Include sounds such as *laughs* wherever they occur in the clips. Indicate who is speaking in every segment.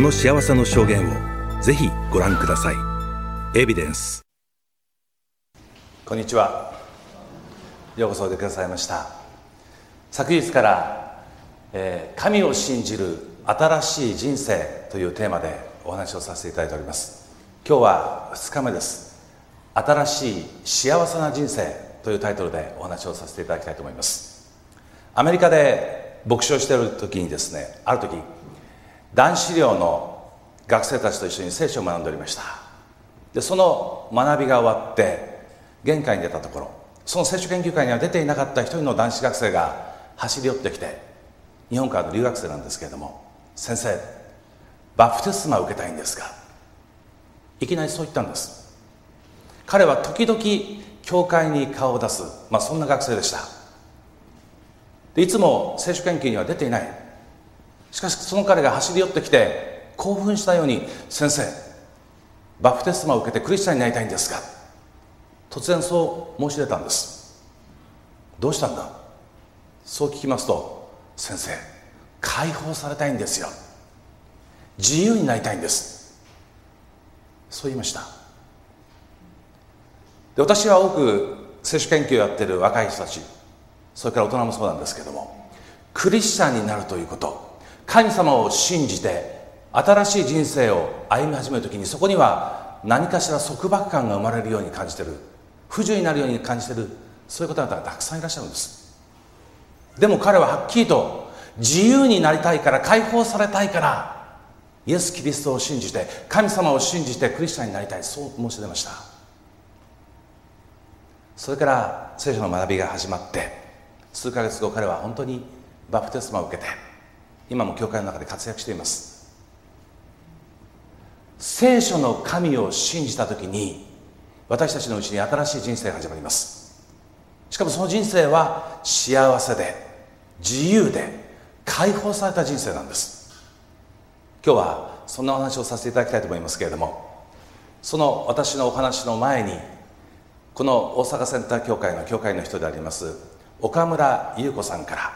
Speaker 1: この幸せの証言をぜひご覧ください。エビデンス。
Speaker 2: こんにちは。ようこそおいでくださいました。昨日から、えー神を信じる新しい人生というテーマでお話をさせていただいております。今日は2日目です。新しい幸せな人生というタイトルでお話をさせていただきたいと思います。アメリカで牧師をしている時にですねある時男子寮の学生たちと一緒に聖書を学んでおりました。でその学びが終わって玄関に出たところその聖書研究会には出ていなかった一人の男子学生が走り寄ってきて日本からの留学生なんですけれども先生バプテスマを受けたいんですがいきなりそう言ったんです。彼は時々教会に顔を出す、まあ、そんな学生でした。でいつも聖書研究には出ていない。しかしその彼が走り寄ってきて興奮したように先生バプテスマを受けてクリスチャンになりたいんですが突然そう申し出たんです。どうしたんだ？そう聞きますと先生解放されたいんですよ。自由になりたいんです。そう言いました。で私は多く聖書研究をやっている若い人たちそれから大人もそうなんですけどもクリスチャンになるということ神様を信じて新しい人生を歩み始める時にそこには何かしら束縛感が生まれるように感じてる不自由になるように感じてるそういう方々がたくさんいらっしゃるんです。でも彼ははっきりと自由になりたいから解放されたいからイエス・キリストを信じて神様を信じてクリスチャンになりたいそう申し出ました。それから聖書の学びが始まって数ヶ月後彼は本当にバプテスマを受けて今も教会の中で活躍しています。聖書の神を信じた時に私たちのうちに新しい人生が始まります。しかもその人生は幸せで自由で解放された人生なんです。今日はそんなお話をさせていただきたいと思いますけれどもその私のお話の前にこの大阪センター協会の協会の人であります岡村優子さんから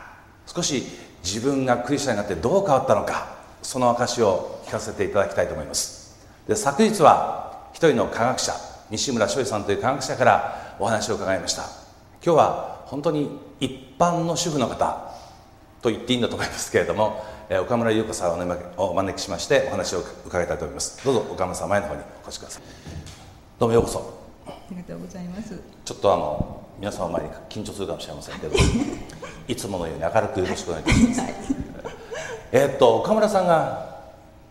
Speaker 2: 少し自分がクリスチャンになってどう変わったのかその証を聞かせていただきたいと思います。で昨日は一人の科学者西村翔さんという科学者からお話を伺いました。今日は本当に一般の主婦の方と言っていいんだと思いますけれどもえー岡村優子さんをお招きお招きしましてお話を伺いたいと思います。どうぞ岡村さん前の方にお越しください。どうもようこそ。
Speaker 3: ありがとうございます。
Speaker 2: ちょっとあの皆さんの前に緊張するかもしれませんけど *laughs* いつものように明るくよろしくお願いいたします、えーっと岡村さんが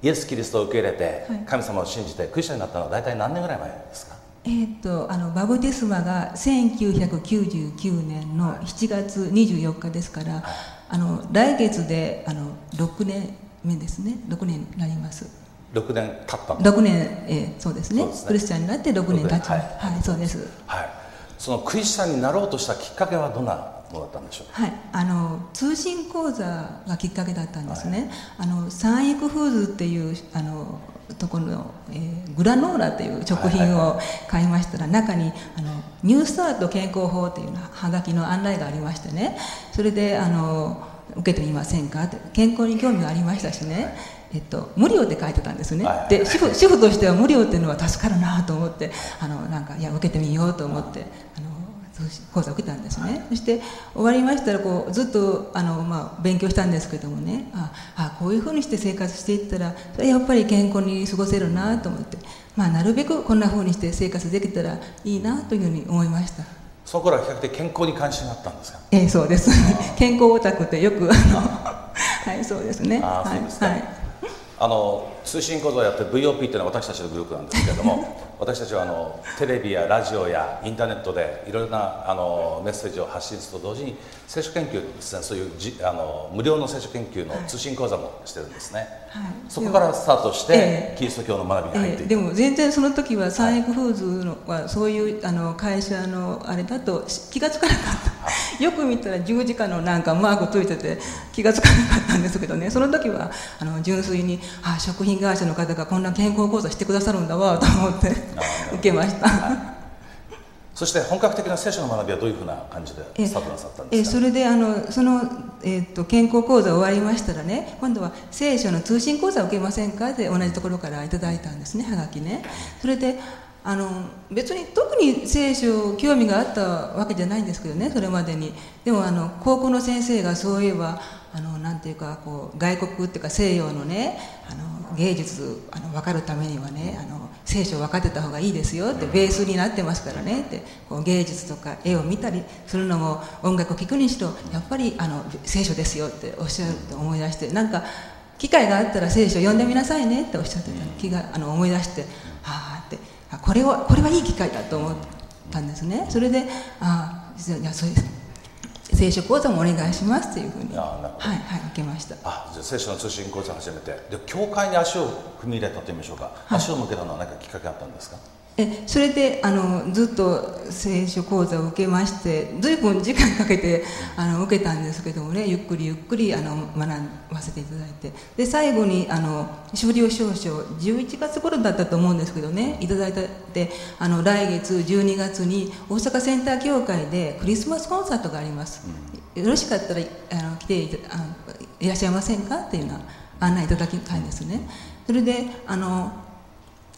Speaker 2: イエス・キリストを受け入れて
Speaker 3: はい。
Speaker 2: 神様を信じてクリスチャンになったのは大体何年ぐらい前ですか？
Speaker 3: えーっとあのバブテスマが1999年の7月24日ですから、あの来月であの6年目ですね。6年になります。
Speaker 2: 6年経ったの
Speaker 3: 6年、えーそうですね。
Speaker 2: ね。
Speaker 3: クリスチャンになって6年経ちます。
Speaker 2: は
Speaker 3: はい。い、そうです。
Speaker 2: はいそのクリスチャンになろうとしたきっかけはどんなものだったんでしょう
Speaker 3: はい、あの通信講座がきっかけだったんですね、あのサンイクフーズっていうあのところの、えーグラノーラっていう食品を買いましたら、中にあのニュースタート健康法っていうはがきの案内がありましてね。それであの受けてみませんかって健康に興味がありましたしね、えっと、無料って書いてたんですね、
Speaker 2: はい
Speaker 3: で主婦主婦としては無料っていうのは助かるなと思ってあのなんかいや受けてみようと思ってあの講座を受けたんですね、そして終わりましたらこうずっとあの、まあ、勉強したんですけどもね。ああこういうふうにして生活していったらそれやっぱり健康に過ごせるなと思って、まあ、なるべくこんなふうにして生活できたらいいなというふうに思いました。
Speaker 2: その頃は比較的健康に関心があったんですか？
Speaker 3: ええ、そうです。*laughs* 健康オタクってよくあのはいそうですね。
Speaker 2: あー
Speaker 3: はい
Speaker 2: そうですか。
Speaker 3: はい。
Speaker 2: あの通信講座をやってる VOP っていうのは私たちのグループなんですけれども *laughs* 私たちはあのテレビやラジオやインターネットでいろいろなあのメッセージを発信すると同時に聖書研究ですねそういうじあの無料の聖書研究の通信講座もしてるんですね、
Speaker 3: はい。
Speaker 2: そこからスタートして、
Speaker 3: ええ。
Speaker 2: キリスト教の学びが入っていく、
Speaker 3: ええ。でも全然その時はサンエクフーズのはそういうあの会社のあれだとし気がつかなかったよく見たら十字架のなんかマークついてて気がつかなかったんですけどね。その時はあの純粋にあ食品会社の方がこんな健康講座してくださるんだわと思って受けました、
Speaker 2: そして本格的な聖書の学びはどういうふうな感じで
Speaker 3: え
Speaker 2: スタートなさったんですか？
Speaker 3: えそれであのその、えー、と健康講座終わりましたらね今度は聖書の通信講座を受けませんか？って同じところからいただいたんですねはがきね。それであの別に特に聖書興味があったわけじゃないんですけどねそれまでに。でもあの高校の先生がそういえばあのなんていうかこう外国っていうか西洋のねあの芸術あの分かるためにはねあの聖書を分かってた方がいいですよってベースになってますからねってこう芸術とか絵を見たりするのも音楽を聴くにしろやっぱりあの聖書ですよっておっしゃると思い出してなんか機会があったら聖書を読んでみなさいねっておっしゃってた気があの思い出してはあって。あこれはこれはいい機会だと思ったんですね。それでああじゃあそうです聖書講座もお願いしますっていうふうに。はいはい受けました。
Speaker 2: あじゃあ聖書の通信講座を始めて。で教会に足を踏み入れたと言いましょうか、足を向けたのは何かきっかけあったんですか？
Speaker 3: えそれであのずっと聖書講座を受けましてずいぶん時間かけてあの受けたんですけどもねゆっくりゆっくりあの学ばせていただいて。で最後にあの終了証書11月頃だったと思うんですけどねいただいたってあの来月12月に大阪センター協会でクリスマスコンサートがあります、よろしかったらあの来ていたあのいらっしゃいませんか？っていうのは案内いただきたいんですね。それであの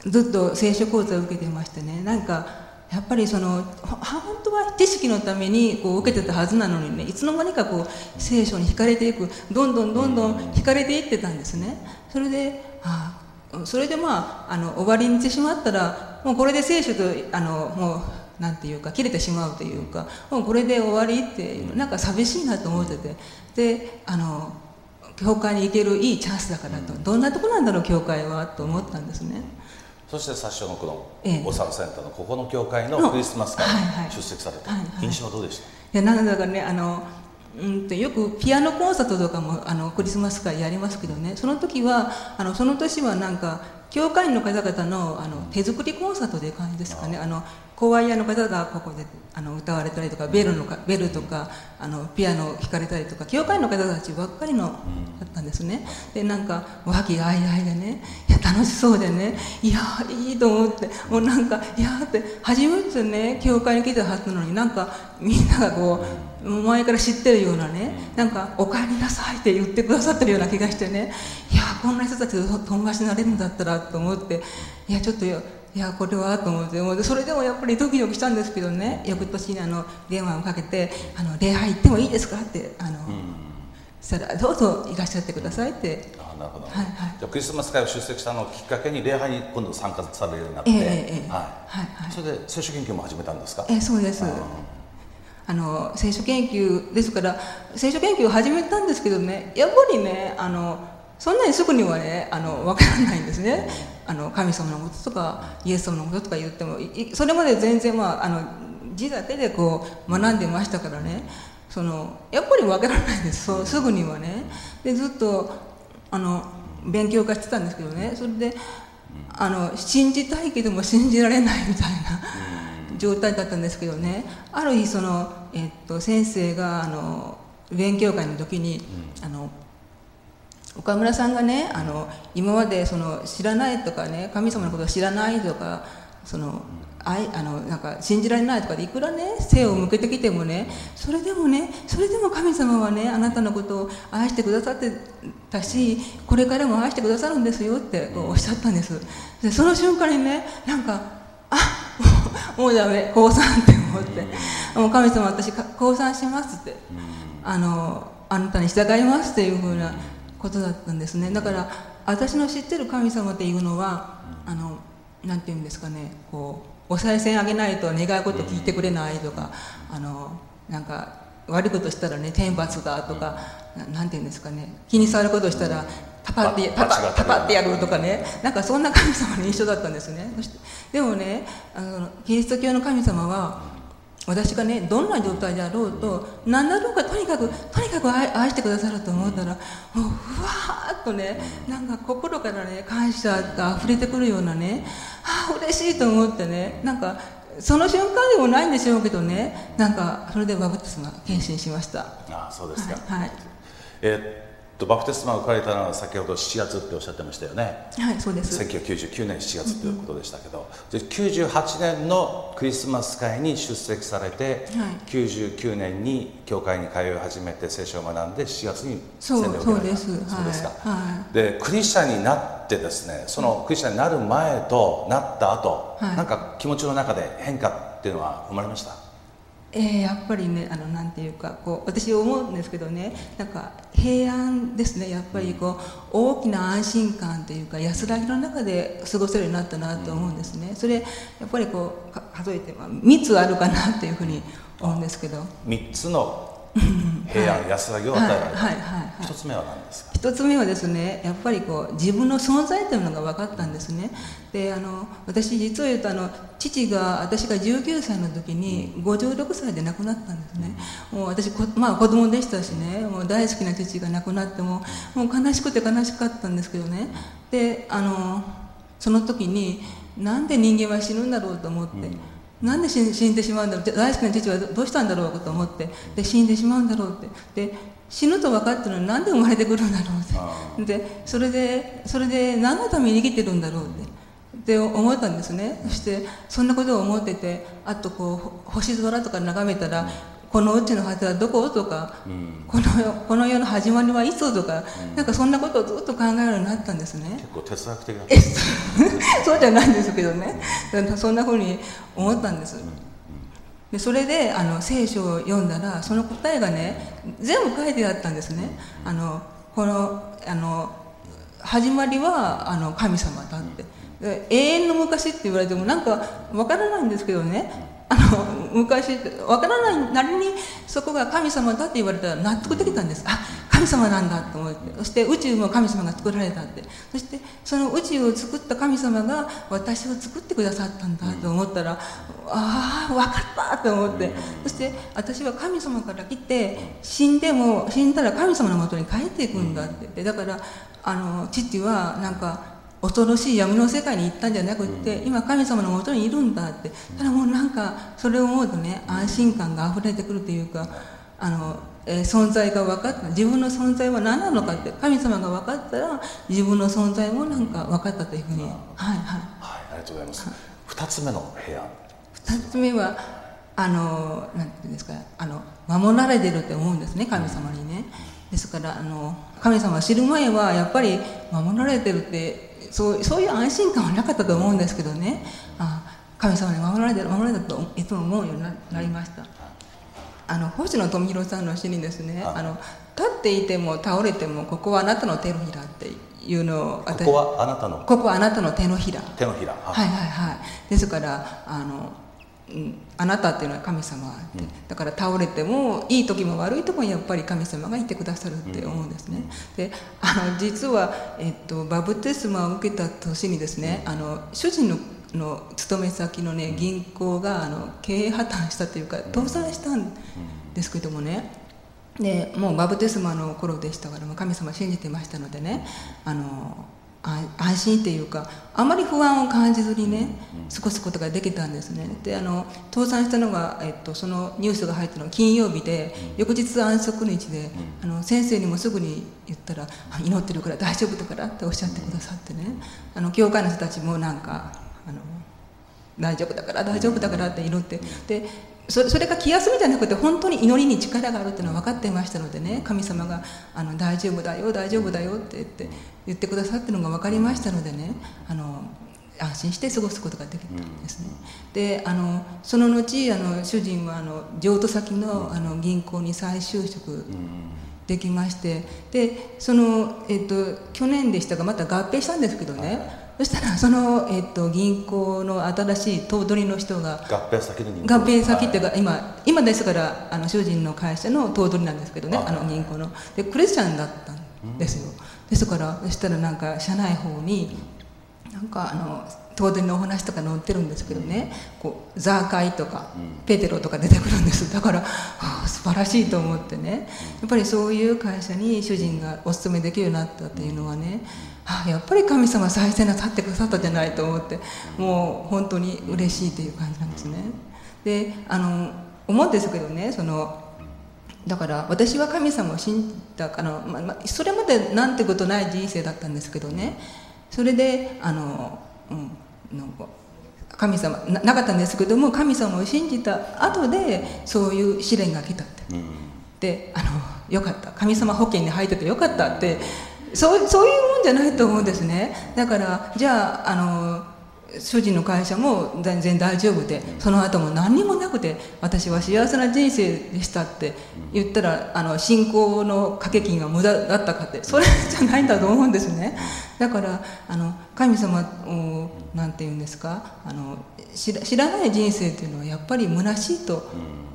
Speaker 3: ずっと聖書講座を受けてましてね。なんかやっぱりその本当は知識のためにこう受けてたはずなのにねいつの間にかこう聖書に惹かれていくどんどんどんどん惹かれていってたんですね。それでああそれでまああの終わりにしてしまったらもうこれで聖書とあのもうなんていうか切れてしまうというかもうこれで終わりってなんか寂しいなと思ってて。であの教会に行けるいいチャンスだからと。どんなとこなんだろう教会はと思ったんですね。
Speaker 2: そして最初のこの
Speaker 3: ええ。
Speaker 2: 大阪センターのここの教会の
Speaker 3: の
Speaker 2: クリスマス会に出席されて、
Speaker 3: はいはい。
Speaker 2: 印象はどうでした？
Speaker 3: いやなんだかねあのうんとよくピアノコンサートとかもあのクリスマス会やりますけどね。その時はあのその年はなんか教会員の方々のあの手作りコンサートという感じですかね。あのコワイヤの方がここであの歌われたりとかベルのかベルとかあのピアノを弾かれたりとか教会員の方たちばっかりのだったんですね。でなんか和気あいあいでねいや楽しそうでねいやいいと思ってもうなんかいやーって初めてね教会に来たはずなのになんかみんながこう前から知ってるようなねなんか「お帰りなさい」って言ってくださってるような気がしてねいやこんな人たちと友達になれるんだったらと思っていやちょっとよいやこれはと思ってそれでもやっぱりドキドキしたんですけどね翌年にあの電話をかけて「あの礼拝行ってもいいですか?」ってあの、そしたら「どうぞいらっしゃってください」って。
Speaker 2: あなるほど、
Speaker 3: はいはい。
Speaker 2: じゃあクリスマス会を出席したのをきっかけに礼拝に今度参加されるようになって、
Speaker 3: ええええええ。
Speaker 2: はい。
Speaker 3: はいはい。
Speaker 2: それで聖書研究も始めたんですか？
Speaker 3: えそうですあの聖書研究ですから聖書研究を始めたんですけどねやっぱりねあのそんなにすぐにはねあの分からないんですね。あの神様のこととかイエス様のこととか言ってもそれまで全然まああの字だけでこう学んでましたからね。そのやっぱり分からないんです。そうすぐにはね。でずっとあの勉強化してたんですけどね。それであの信じたいけども信じられないみたいな。状態だったんですけどね。ある日その、えっと、先生があの勉強会の時に、あの岡村さんがねあの今までその知らないとかね神様のことを知らないとかその愛あのなんか信じられないとかでいくらね背を向けてきてもねそれでもねそれでも神様はねあなたのことを愛してくださってたしこれからも愛してくださるんですよってこうおっしゃったんです。でその瞬間にねなんかあ *laughs* もうダメ降参って思って。もう神様私か降参しますって。あのあなたに従いますっていうふうなことだったんですね。だから私の知ってる神様っていうのはあのなんていうんですかねこうお賽銭あげないと願うこと聞いてくれないとかあのなんか悪いことしたらね天罰だとかななんていうんですかね気に障ることしたらたパってた
Speaker 2: 罰が
Speaker 3: パたパってやるとかね。なんかそんな神様の印象だったんですね。そしてでもねあのキリスト教の神様は私がねどんな状態であろうと何だろうかとにかくとにかく愛愛してくださると思ったらもうふわーっとねなんか心からね感謝が溢れてくるようなねああ嬉しいと思ってねなんかその瞬間でもないんでしょうけどねなんかそれでバブテスマ献身しました。
Speaker 2: あそうですか、
Speaker 3: はいはい。
Speaker 2: えーとバプテスマを受かれたのは先ほど7月っておっしゃってましたよね。
Speaker 3: はいそうです。
Speaker 2: 1999年7月ということでしたけど、で98年のクリスマス会に出席されて、
Speaker 3: はい。
Speaker 2: 99年に教会に通い始めて聖書を学んで7月に
Speaker 3: そう
Speaker 2: 洗礼を受けられた。
Speaker 3: そうです。
Speaker 2: そうですか、
Speaker 3: はい。は
Speaker 2: でクリスチャンになってですねそのクリスチャンになる前となった後、
Speaker 3: はい。
Speaker 2: なんか気持ちの中で変化っていうのは生まれました？
Speaker 3: えーやっぱりねあのなんていうかこう私思うんですけどねなんか平安ですねやっぱりこう大きな安心感というか安らぎの中で過ごせるようになったなと思うんですね。それやっぱりこう数えてまあ3つあるかなというふうに思うんですけど。
Speaker 2: 3つの平安、安らぎを与えられた、
Speaker 3: はいはいはい。はい
Speaker 2: 1つ目は何ですか？
Speaker 3: 一つ目はですねやっぱりこう自分の存在というのが分かったんですね。であの私実を言うとあの父が私が19歳の時に56歳で亡くなったんですね。もう私こ、まあ、子供でしたしね。もう大好きな父が亡くなってももう悲しくて悲しかったんですけどね。であのその時になんで人間は死ぬんだろうと思って、なんで死んでしまうんだろう？大好きな父はどどうしたんだろう？と思って。で死んでしまうんだろうって。で死ぬと分かってるのになんで生まれてくるんだろうって。でそれでそれで何のために生きてるんだろうって。って思ったんですね。そしてそんなことを思っててあとこうほ星空とか眺めたら、このうちの果てはどことか、この世この世の始まりはいつとか、なんかそんなことをずっと考えるようになったんですね。
Speaker 2: 結構哲学的な。*laughs*
Speaker 3: そうじゃないんですけどね、そんなふうに思ったんです。でそれであの聖書を読んだらその答えがね全部書いてあったんですね。あのこのあの始まりはあの神様だって。で永遠の昔って言われてもなんかわからないんですけどねあの昔わからないなりにそこが神様だって言われたら納得できたんです。あ神様なんだと思って。そして宇宙も神様が作られたって。そしてその宇宙を作った神様が私を作ってくださったんだと思ったらああ分かったと思って。そして私は神様から来て死んでも死んだら神様のもとに帰っていくんだって言って。だからあの父はなんか恐ろしい闇の世界に行ったんじゃなくって、今神様のもとにいるんだってただもうなんかそれを思うとね安心感が溢れてくるというかあの、えー存在が分かった。自分の存在は何なのかって神様が分かったら自分の存在もなんか分かったというふうに。はいはい。
Speaker 2: はいありがとうございます。2つ目の平安
Speaker 3: 二つ目はあのなんていうんですかあの守られてるって思うんですね神様にね。ですからあの神様を知る前はやっぱり守られてるってそうそういう安心感はなかったと思うんですけどね。あ神様に守られてる守られてるといつも思うようにななりました。あの星野富弘さんの詩にですね
Speaker 2: はい。
Speaker 3: あの立っていても倒れてもここはあなたの手のひらっていうのを
Speaker 2: こ
Speaker 3: 私
Speaker 2: こはあなたの
Speaker 3: ここはあなたの手のひら。
Speaker 2: 手のひら。
Speaker 3: はいはいはい。ですからあの、うん、あなたっていうのは神様って、だから倒れてもいい時も悪い時もやっぱり神様がいてくださるって思うんですね、であの実は、えっと、バプテスマを受けた年にですね、あの主人のの勤め先のね銀行があの経営破綻したというか倒産したんですけどもね、でもうバプテスマの頃でしたからもう神様信じてましたのでねあのあ安心っていうかあまり不安を感じずにね過ごすことができたんですね。であの倒産したのが、えっと、そのニュースが入ったのが金曜日で翌日安息日であの先生にもすぐに言ったらあ祈ってるから大丈夫だからっておっしゃってくださってね。あの教会の人たちもなんかあの大丈夫だから大丈夫だからって祈って。でそれそれが気休めじゃなくて本当に祈りに力があるっていうのは分かっていましたのでね神様があの大丈夫だよ大丈夫だよって言って言ってくださってるのが分かりましたのでねあの安心して過ごすことができたんですね、であのその後あの主人はあの譲渡先のあの銀行に再就職できましてでその、えっと去年でしたがまた合併したんですけどね、そしたらその、えっと銀行の新しい頭取の人が
Speaker 2: 合併先の銀行。
Speaker 3: 合併先っていうか、今今ですからあの主人の会社の頭取なんですけどね、
Speaker 2: はい。
Speaker 3: あの銀行の。でクリスチャンだったんですよ、ですからそしたらなんか社内法になんかあの頭取のお話とか載ってるんですけどね、こうザーカイとか、ペテロとか出てくるんですだから、はあ、素晴らしいと思ってね。やっぱりそういう会社に主人がお勤めできるようになったっていうのはね、はあ、やっぱり神様最善なさってくださったじゃないと思ってもう本当に嬉しいという感じなんですね。であの思うんですけどねそのだから私は神様を信じたあの、ままそれまでなんてことない人生だったんですけどね。それであの、うん、なんか神様ななかったんですけども神様を信じた後でそういう試練が来たって、うん、であのよかった。神様保険に入っててよかったってそうそういうもんじゃないと思うんですね。だからじゃああの主人の会社も全然大丈夫でその後も何にもなくて私は幸せな人生でしたって言ったらあの信仰の掛け金が無駄だったかってそれじゃないんだと思うんですね。だからあの神様を何て言うんですかあの知らない人生っていうのはやっぱり虚しいと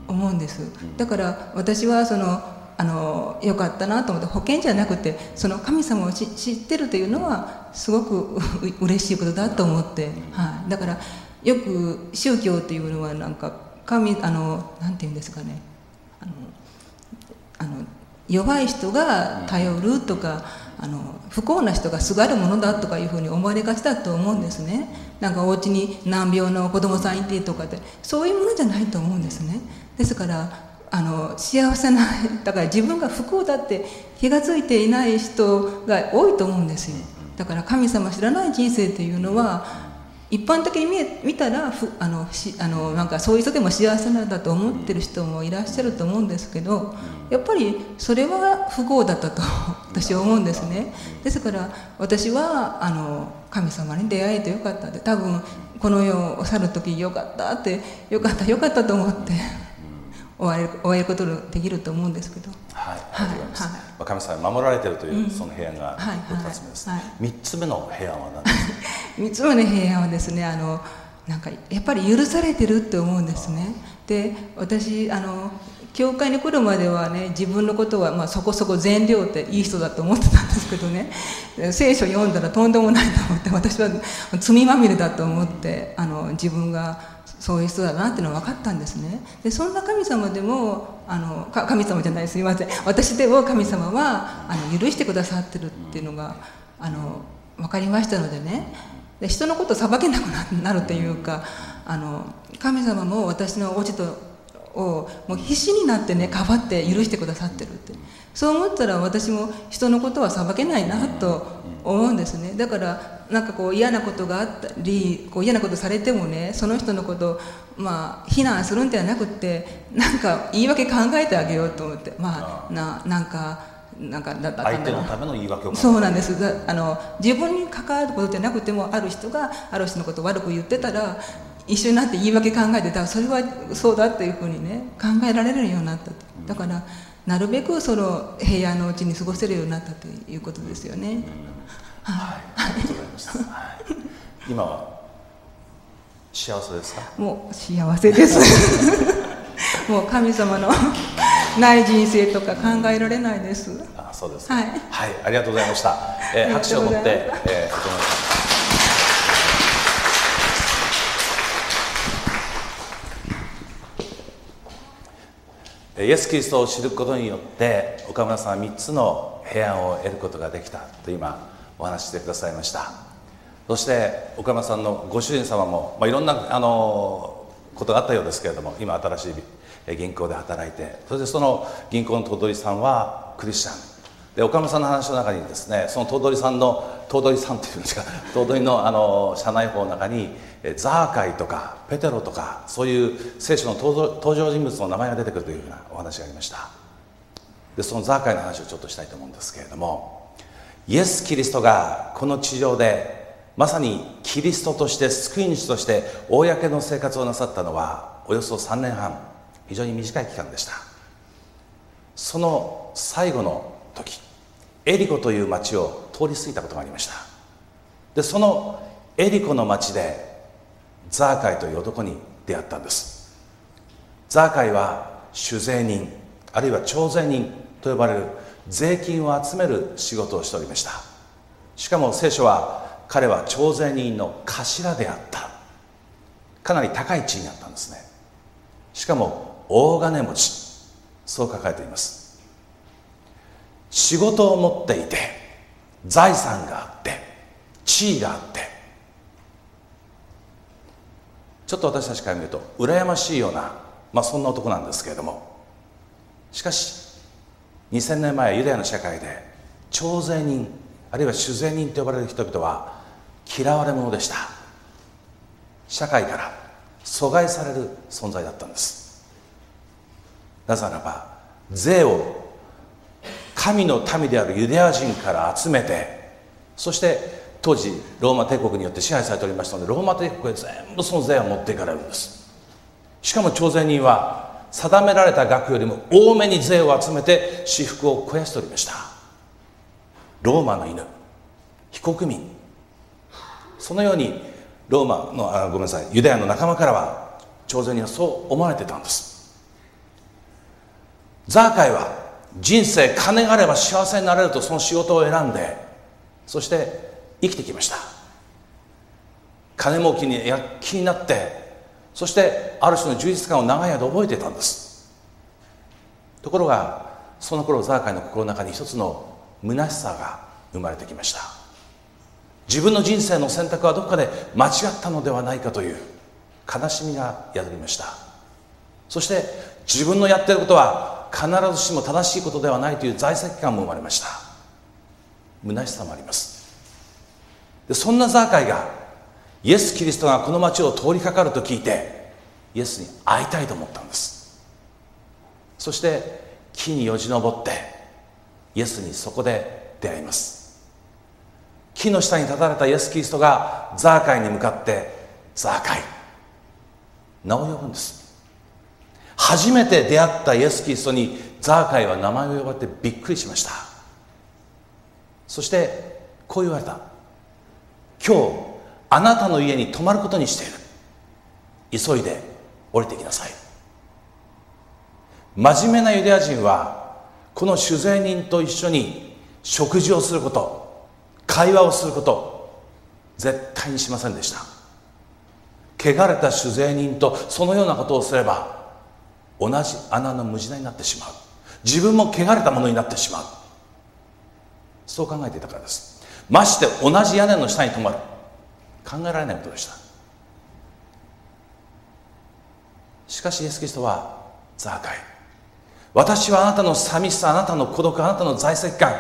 Speaker 3: 思うんです。だから私はそのあのよかったなと思って保険じゃなくてその神様を知ってるというのはすごく嬉しいことだと思って、はい、だからよく宗教っていうのはなんか神あのなんて言うんですかね。あのあの弱い人が頼るとかあの不幸な人がすがるものだとかいうふうに思われがちだと思うんですね。なんかお家に難病の子供さんいてとかってそういうものじゃないと思うんですね。ですからあの幸せなだから自分が不幸だって気が付いていない人が多いと思うんですよだから神様知らない人生っていうのは一般的に見見たらふあのしあのなんかそういう人でも幸せなんだと思ってる人もいらっしゃると思うんですけどやっぱりそれは不幸だったと *laughs* 私は思うんですねですから私はあの神様に出会えてよかったで多分この世を去る時よかったってよかったよかったと思って。終わる終えることができると思うんですけど。
Speaker 2: はい、ありがとうございます。は守られているという、その平安が二つ目です。三、つ目の平安は何ですか？
Speaker 3: 三つ目の平安はですね、あのなんかやっぱり許されてるって思うんですね。で、私あの教会に来るまではね自分のことはまあそこそこ善良っていい人だと思ってたんですけどね聖書読んだらとんでもないと思って私は罪まみれだと思ってあの自分がそういう人だなっていうのは分かったんですね。でそんな神様でもあの神様じゃないすいません。私でも神様はあの許してくださってるっていうのがあの分かりましたのでね。で人のことを裁けなくなるというかあの神様も私のおじとをもう必死になってねかばって許してくださってるって。そう思ったら私も人のことは裁けないなと思うんですね。だからなんかこう嫌なことがあったりこう嫌なことされてもねその人のことをまあ非難するんではなくってなんか言い訳考えてあげようと思って。まあななんかなんか
Speaker 2: だ相手のための言い訳を
Speaker 3: そうなんです。あの自分に関わることじゃなくてもある人がある人のことを悪く言ってたら一緒になって言い訳考えてたらそれはそうだっていうふうにね考えられるようになっただからなるべくその平安のうちに過ごせるようになったということですよね、
Speaker 2: はい、ありがとうござい。ます、はい、今は幸せですか？
Speaker 3: もう幸せです。*laughs* もう神様のない人生とか考えられないです。
Speaker 2: あそうですはい、はい、ありがとうございました、えー、拍手を持って、えー、イエス・キリストを知ることによって岡村さんは3つの平安を得ることができたと今お話してくださいました。そして岡村さんのご主人様も、まあ、いろんなあのことがあったようですけれども今新しい銀行で働いてそしてその銀行の頭取さんはクリスチャン。で岡村さんの話の中にですねその頭取さんの頭取さんっていうんですか *laughs* 頭取のあの社内法の中にザーカイとかペテロとかそういう聖書の登場人物の名前が出てくるというようなお話がありました。でそのザーカイの話をちょっとしたいと思うんですけれどもイエス・キリストがこの地上でまさにキリストとして救い主として公の生活をなさったのはおよそ3年半非常に短い期間でした。その最後の時エリコという町を通り過ぎたことがありました。でそのエリコの町でザーカイという男に出会ったんです。ザーカイは酒税人あるいは徴税人と呼ばれる税金を集める仕事をしておりました。しかも聖書は彼は徴税人の頭であった。かなり高い地位にあったんですね。しかも大金持ち。そう書かれています。仕事を持っていて財産があって地位があって。ちょっと私たちから見ると羨ましいような、まあ、そんな男なんですけれども。しかし2000年前ユダヤの社会で徴税人あるいは主税人と呼ばれる人々は嫌われ者でした。社会から阻害される存在だったんです。なぜならば税を神の民であるユダヤ人から集めてそして当時ローマ帝国によって支配されておりましたのでローマ帝国へ全部その税を持っていかれるんです。しかも徴税人は定められた額よりも多めに税を集めて私服を肥やしておりました。ローマの犬。非国民。そのようにローマのあごめんなさい。ユダヤの仲間からは徴税人はそう思われてたんです。ザーカイは人生金があれば幸せになれるとその仕事を選んでそして生きてきました。金儲けに躍起になってそしてある種の充実感を長い間覚えていたんです。ところがその頃ザーカイの心の中に一つの虚しさが生まれてきました。自分の人生の選択はどこかで間違ったのではないかという悲しみが宿りました。そして自分のやっていることは必ずしも正しいことではないという在籍感も生まれました。虚しさもあります。でそんなザーカイがイエス・キリストがこの町を通りかかると聞いてイエスに会いたいと思ったんです。そして木によじ登ってイエスにそこで出会います。木の下に立たれたイエス・キリストがザーカイに向かってザーカイ。名を呼ぶんです。初めて出会ったイエス・キリストにザーカイは名前を呼ばれてびっくりしました。そしてこう言われた。今日あなたの家に泊まることにしている。急いで降りてきなさい。真面目なユダヤ人はこの酒税人と一緒に食事をすること会話をすること絶対にしませんでした。汚れた酒税人とそのようなことをすれば同じ穴の無地なになってしまう。自分も汚れたものになってしまう。そう考えていたからです。まして同じ屋根の下に泊まる。考えられないことでした。しかしイエス・キリストはザーカイ私はあなたの寂しさあなたの孤独あなたの在籍感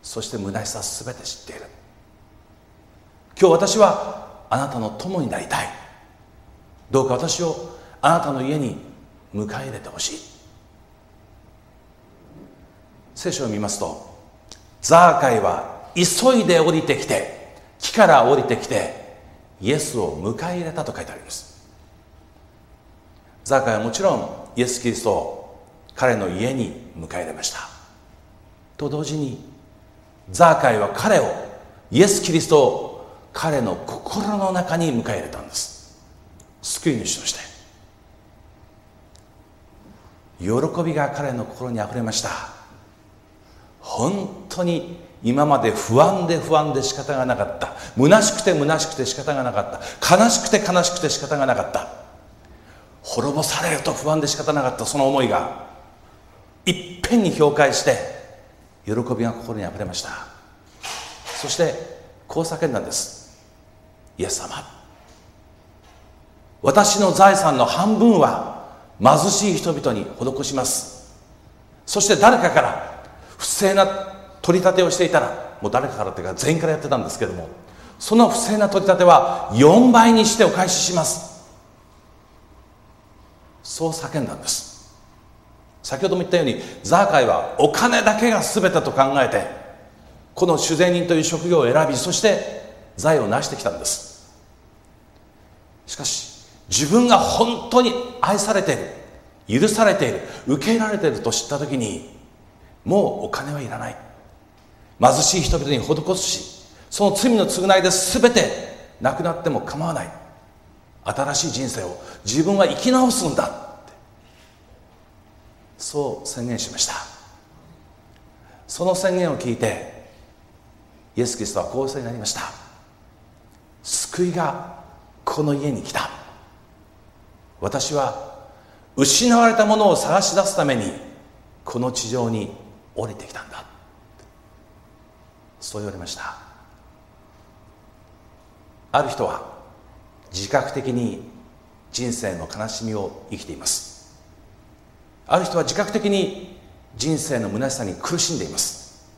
Speaker 2: そして虚しさすべて知っている。今日私はあなたの友になりたい。どうか私をあなたの家に迎え入れてほしい。聖書を見ますとザーカイは急いで降りてきて木から降りてきてイエスを迎え入れたと書いてあります。ザーカイはもちろんイエス・キリストを彼の家に迎え入れました。と同時にザーカイは彼をイエス・キリストを彼の心の中に迎え入れたんです。救い主として。喜びが彼の心にあふれました。本当に今まで不安で不安で仕方がなかった。虚しくて虚しくて仕方がなかった。悲しくて悲しくて仕方がなかった。滅ぼされると不安で仕方なかった。その思いが。いっぺんに氷解して喜びが心にあふれました。そしてこう叫んだんです。イエス様。私の財産の半分は貧しい人々に施します。そして誰かから不正な取り立てをしていたらもう誰かからっていうか全員からやってたんですけどもその不正な取り立ては4倍にしてお返しします。そう叫んだんです。先ほども言ったようにザーカイはお金だけが全てと考えてこの主税人という職業を選びそして財を成してきたんです。しかし自分が本当に愛されている許されている受け入れられていると知った時にもうお金はいらない。貧しい人々に施すしその罪の償いで全てなくなっても構わない。新しい人生を自分は生き直すんだ。ってそう宣言しました。その宣言を聞いてイエス・キリストはこうになりました。救いがこの家に来た。私は失われたものを探し出すためにこの地上に降りてきたんだ。そう言われました。ある人は自覚的に人生の悲しみを生きています。ある人は自覚的に人生の虚しさに苦しんでいます。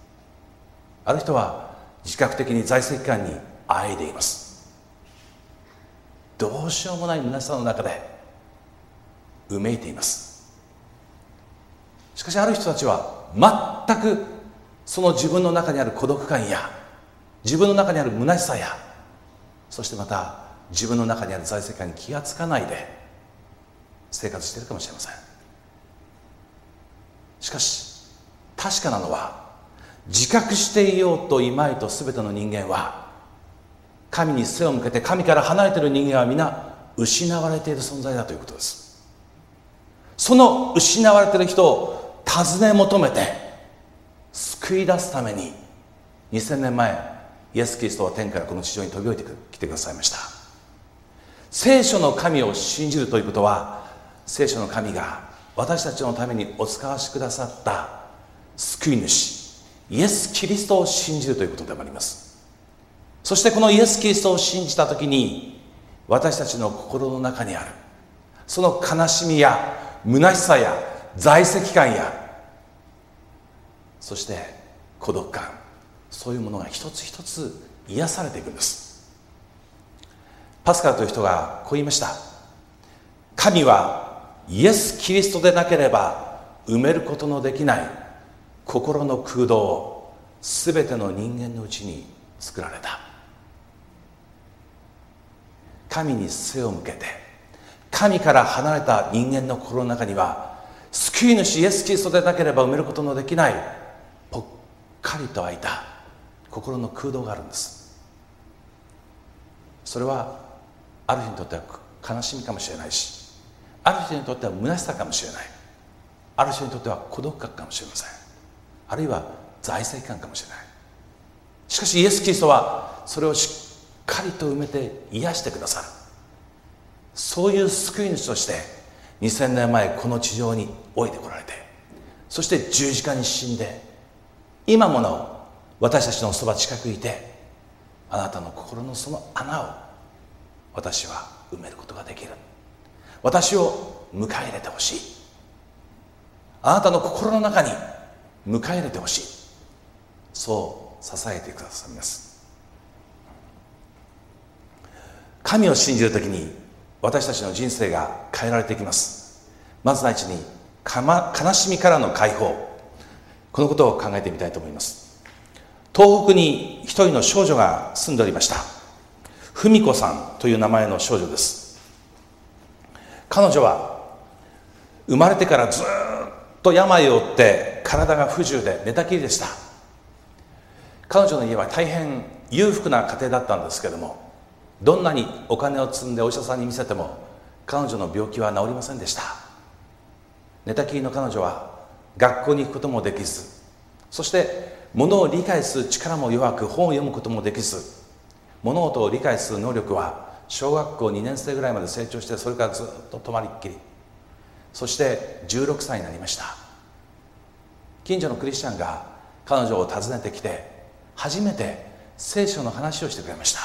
Speaker 2: ある人は自覚的に在籍感にあえいでいます。どうしようもない虚しさの中でうめいています。しかしある人たちは全くその自分の中にある孤独感や自分の中にある虚しさやそしてまた自分の中にある在籍感に気がつかないで生活しているかもしれません。しかし確かなのは自覚していようといまいと全ての人間は神に背を向けて神から離れている人間は皆失われている存在だということです。その失われている人を尋ね求めて救い出すために2000年前イエス・キリストは天からこの地上に飛び降りてきてくださいました。聖書の神を信じるということは聖書の神が私たちのためにお使わしくださった救い主イエス・キリストを信じるということでもあります。そしてこのイエス・キリストを信じた時に私たちの心の中にあるその悲しみや虚しさや在籍感やそして孤独感。そういうものが一つ一つ癒されていくんです。パスカルという人がこう言いました。神はイエス・キリストでなければ埋めることのできない心の空洞を全ての人間のうちに作られた。神に背を向けて神から離れた人間の心の中には救い主イエス・キリストでなければ埋めることのできないぽっかりと開いた心の空洞があるんです。それはある人にとっては悲しみかもしれないしある人にとっては虚しさかもしれない。ある人にとっては孤独感かもしれません。あるいは財政感かもしれない。しかしイエス・キリストはそれをしっかりと埋めて癒してくださる。そういう救い主として2000年前この地上に降りてこられてそして十字架に死んで今もなお私たちのそば近くいてあなたの心のその穴を私は埋めることができる。私を迎え入れてほしい。あなたの心の中に迎え入れてほしい。そう支えてくださいます。神を信じるときに私たちの人生が変えられていきます。まず第一に悲しみからの解放。このことを考えてみたいと思います。東北に一人の少女が住んでおりました。文子さんという名前の少女です。彼女は生まれてからずっと病を負って体が不自由で寝たきりでした。彼女の家は大変裕福な家庭だったんですけどもどんなにお金を積んでお医者さんに見せても彼女の病気は治りませんでした。寝たきりの彼女は学校に行くこともできずそして物を理解する力も弱く本を読むこともできず物事を理解する能力は小学校2年生ぐらいまで成長してそれからずっと止まりっきり。そして16歳になりました。近所のクリスチャンが彼女を訪ねてきて初めて聖書の話をしてくれました。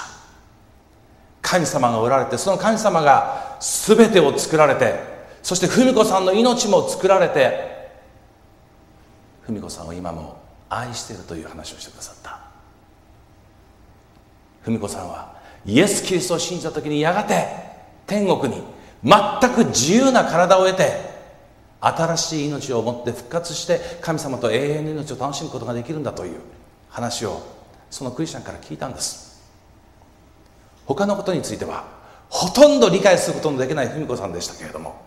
Speaker 2: 神様がおられてその神様が全てを作られてそして文子さんの命も作られて文子さんを今も愛しているという話をしてくださった。文子さんはイエス・キリストを信じた時にやがて天国に全く自由な体を得て新しい命を持って復活して神様と永遠の命を楽しむことができるんだという話をそのクリスチャンから聞いたんです。他のことについてはほとんど理解することのできない文子さんでしたけれども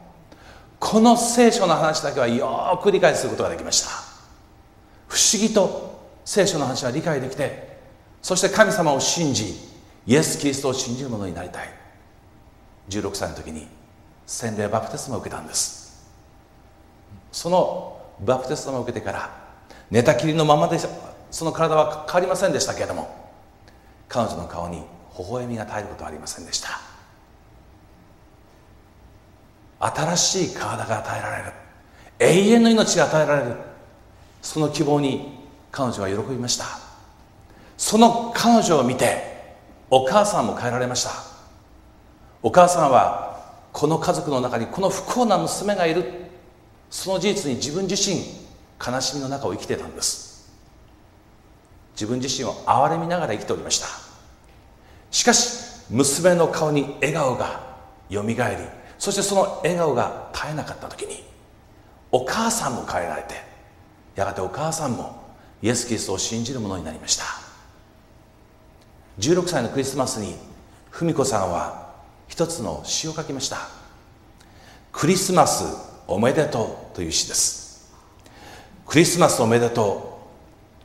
Speaker 2: この聖書の話だけはよく理解することができました。不思議と聖書の話は理解できてそして神様を信じイエス・キリストを信じる者になりたい。16歳の時に洗礼バプテスマを受けたんです。そのバプテスマを受けてから寝たきりのままでその体は変わりませんでしたけれども彼女の顔に微笑みが絶えることはありませんでした。新しい体が与えられる。永遠の命が与えられる。その希望に彼女は喜びました。その彼女を見てお母さんも変えられました。お母さんはこの家族の中にこの不幸な娘がいる。その事実に自分自身悲しみの中を生きてたんです。自分自身を憐れみながら生きておりました。しかし娘の顔に笑顔がよみがえりそしてその笑顔が絶えなかった時にお母さんも変えられてやがてお母さんもイエス・キリストを信じるものになりました。16歳のクリスマスに文子さんは一つの詩を書きました。クリスマスおめでとうという詩です。クリスマスおめでと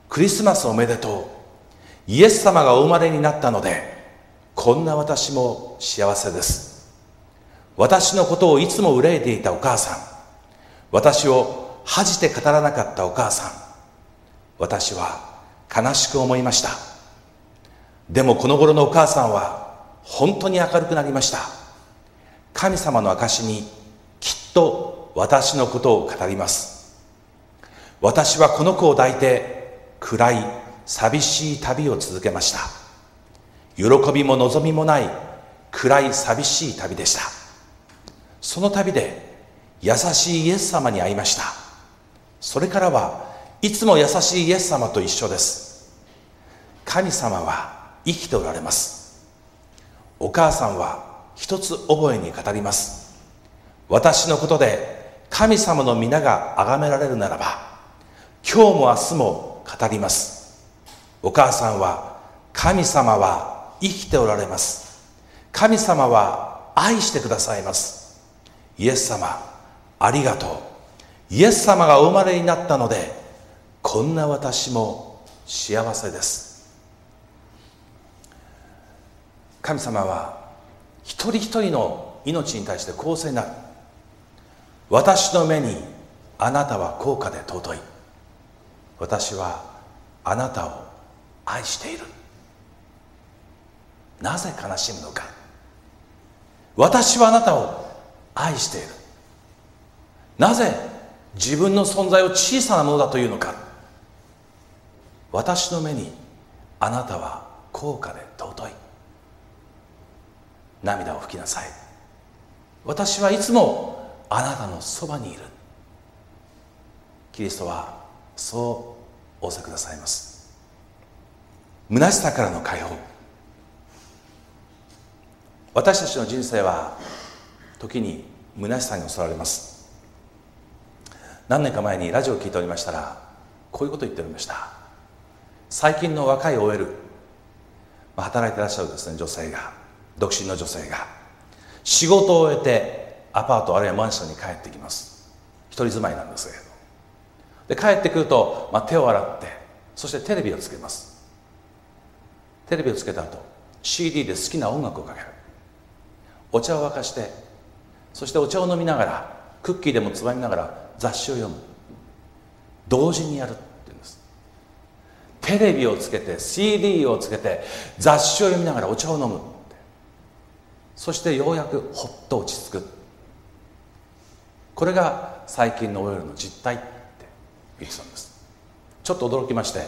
Speaker 2: うクリスマスおめでとうイエス様がお生まれになったのでこんな私も幸せです。私のことをいつも憂いていたお母さん私を恥じて語らなかったお母さん。私は悲しく思いました。でもこの頃のお母さんは本当に明るくなりました。神様の証にきっと私のことを語ります。私はこの子を抱いて暗い寂しい旅を続けました。喜びも望みもない暗い寂しい旅でした。その旅で優しいイエス様に会いました。それからはいつも優しいイエス様と一緒です。神様は生きておられます。お母さんは一つ覚えに語ります。私のことで神様の皆が崇められるならば今日も明日も語ります。お母さんは神様は生きておられます。神様は愛してくださいます。イエス様ありがとう。イエス様がお生まれになったのでこんな私も幸せです。神様は一人一人の命に対して公正なる。私の目にあなたは高価で尊い。私はあなたを愛している。なぜ悲しむのか。私はあなたを愛している。なぜ自分の存在を小さなものだというのか。私の目にあなたは高価で尊い。涙を拭きなさい。私はいつもあなたのそばにいる。キリストはそう仰せくださいます。虚しさからの解放。私たちの人生は時に虚しさに襲われます。何年か前にラジオを聞いておりましたらこういうことを言っておりました。最近の若い OL 働いてらっしゃるですね女性が独身の女性が仕事を終えてアパートあるいはマンションに帰ってきます。一人住まいなんですけれど。で帰ってくると、まあ、手を洗ってそしてテレビをつけます。テレビをつけた後 CD で好きな音楽をかける。お茶を沸かしてそしてお茶を飲みながらクッキーでもつまみながら雑誌を読む。同時にやるって言うんです。テレビをつけて CD をつけて雑誌を読みながらお茶を飲むそしてようやくほっと落ち着く。これが最近のオイルの実態って言ってたんです。ちょっと驚きまして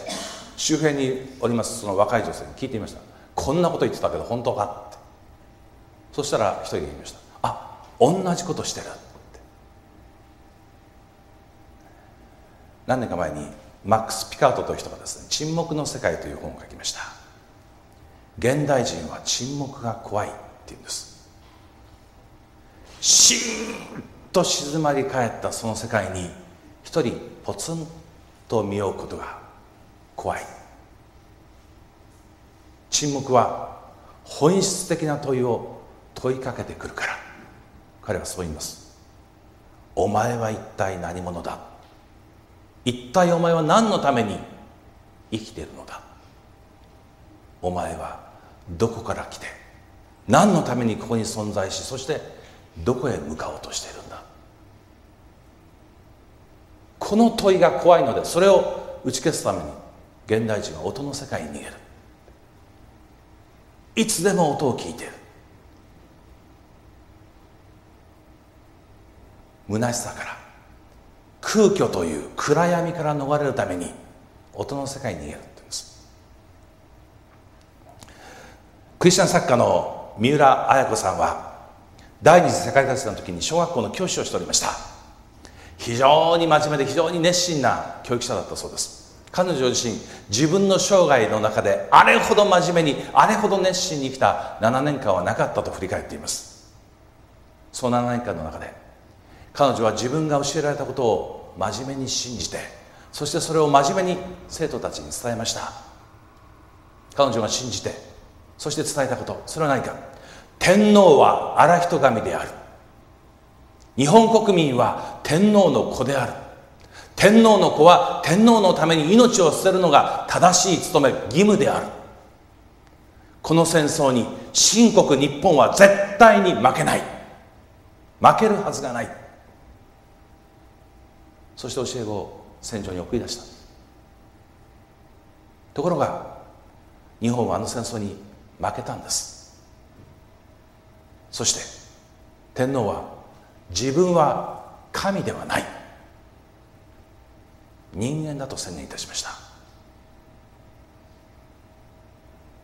Speaker 2: 周辺におりますその若い女性に聞いてみました。こんなこと言ってたけど本当かって。そしたら一人が言いました。あ同じことしてる。何年か前にマックス・ピカートという人がですね「沈黙の世界」という本を書きました。現代人は沈黙が怖いって言うんです。シーンと静まり返ったその世界に一人ポツンと身を置くことが怖い。沈黙は本質的な問いを問いかけてくるから。彼はそう言います。お前は一体何者だ？一体お前は何のために生きているのだお前はどこから来て何のためにここに存在しそしてどこへ向かおうとしているんだ。この問いが怖いのでそれを打ち消すために現代人は音の世界に逃げる。いつでも音を聞いている。虚しさから空虚という暗闇から逃れるために音の世界に逃げるって言うんです。クリスチャン作家の三浦綾子さんは第二次世界大戦の時に小学校の教師をしておりました。非常に真面目で非常に熱心な教育者だったそうです。彼女自身自分の生涯の中であれほど真面目にあれほど熱心に生きた7年間はなかったと振り返っています。その7年間の中で彼女は自分が教えられたことを真面目に信じてそしてそれを真面目に生徒たちに伝えました。彼女が信じてそして伝えたこと。それは何か。天皇は荒人神である。日本国民は天皇の子である。天皇の子は天皇のために命を捨てるのが正しい務め義務である。この戦争に新国日本は絶対に負けない。負けるはずがない。そして教え子を戦場に送り出した。ところが日本はあの戦争に負けたんです。そして天皇は自分は神ではない。人間だと宣言いたしました。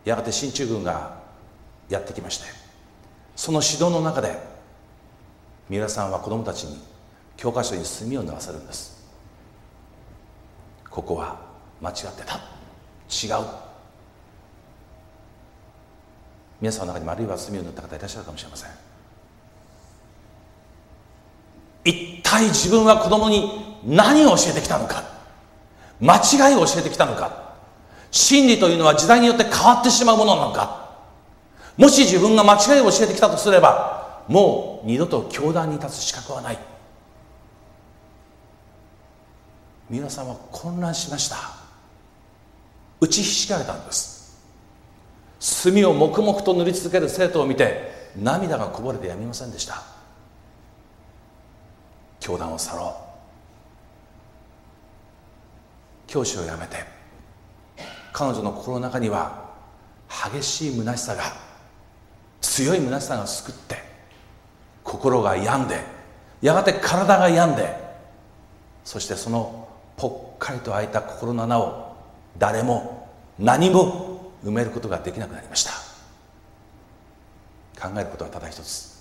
Speaker 2: やがて進駐軍がやってきましてその指導の中で三浦さんは子供たちに教科書に墨を塗らせるんです。ここは間違ってた。違う。皆さんの中に丸いは墨を塗った方いらっしゃるかもしれません。一体自分は子供に何を教えてきたのか。間違いを教えてきたのか。真理というのは時代によって変わってしまうものなのか。もし自分が間違いを教えてきたとすればもう二度と教団に立つ資格はない。皆さんは混乱しました。打ちひしがれたんです。墨を黙々と塗り続ける生徒を見て涙がこぼれてやみませんでした。教団を去ろう。教師を辞めて彼女の心の中には激しい虚しさが強い虚しさが救って心が病んでやがて体が病んでそしてそのぽっかりと開いた心の穴を誰も何も埋めることができなくなりました。考えることはただ一つ。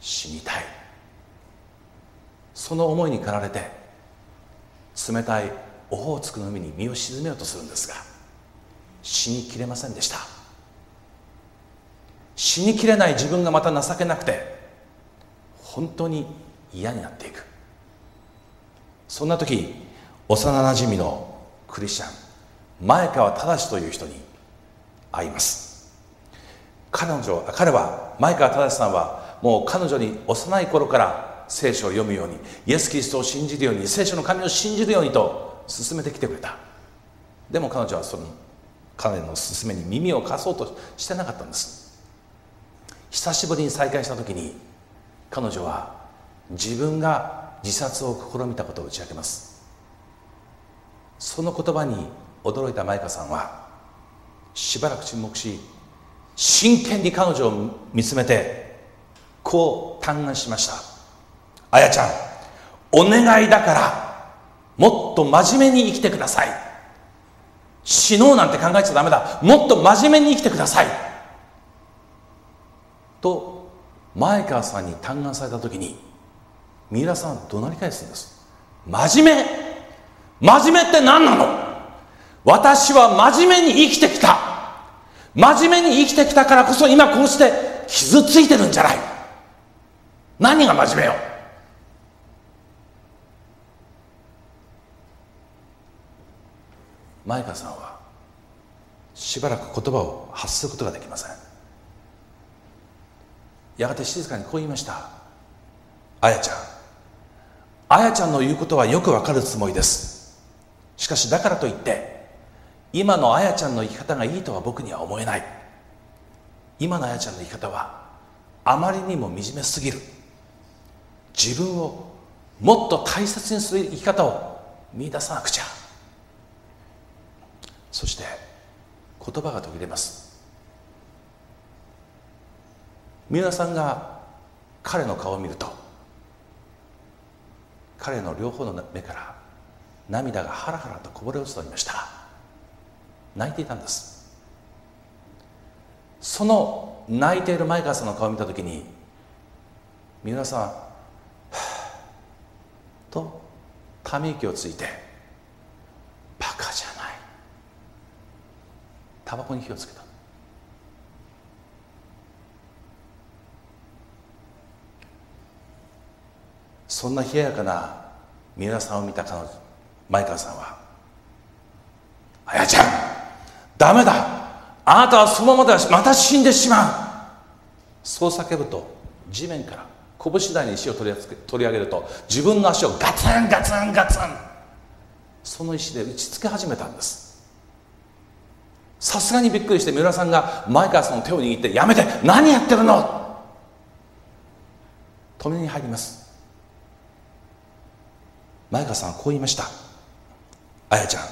Speaker 2: 死にたい。その思いに駆られて冷たいオホーツクの海に身を沈めようとするんですが死にきれませんでした。死にきれない自分がまた情けなくて本当に嫌になっていく。そんな時幼なじみのクリスチャン前川正という人に会います。彼女彼は前川正さんはもう彼女に幼い頃から聖書を読むようにイエス・キリストを信じるように聖書の神を信じるようにと勧めてきてくれた。でも彼女はその彼の勧めに耳を貸そうとしてなかったんです。久しぶりに再会した時に彼女は自分が自殺を試みたことを打ち明けます。その言葉に驚いた舞香さんはしばらく沈黙し真剣に彼女を見つめてこう嘆願しましたあやちゃんお願いだからもっと真面目に生きてください。死のうなんて考えちゃダメだ。もっと真面目に生きてください。と前川さんに嘆願された時に三浦さんは怒鳴り返すんです。真面目！真面目って何なの？私は真面目に生きてきた。真面目に生きてきたからこそ今こうして傷ついてるんじゃない。何が真面目よ？前川さんはしばらく言葉を発することができません。やがて静かにこう言いましたあやちゃん。あやちゃんの言うことはよくわかるつもりです。しかしだからといって今のあやちゃんの生き方がいいとは僕には思えない。今のあやちゃんの生き方はあまりにも惨めすぎる。自分をもっと大切にする生き方を見出さなくちゃ。そして言葉が途切れます。三浦さんが彼の顔を見ると彼の両方の目から涙がハラハラとこぼれ落ちておりました。泣いていたんです。その泣いている前川さんの顔を見た時に三浦さんとため息をついてバカじゃない。タバコに火をつけた。そんな冷ややかな三浦さんを見た彼女。前川さんは「あやちゃんダメだ。あなたはそのままではまた死んでしまう」そう叫ぶと地面から拳台に石を取り取り上げると自分の足をガツンガツンガツン。その石で打ちつけ始めたんです。さすがにびっくりして三浦さんが前川さんの手を握って「やめて何やってるの!」止めに入ります。前川さんはこう言いました。あやちゃん。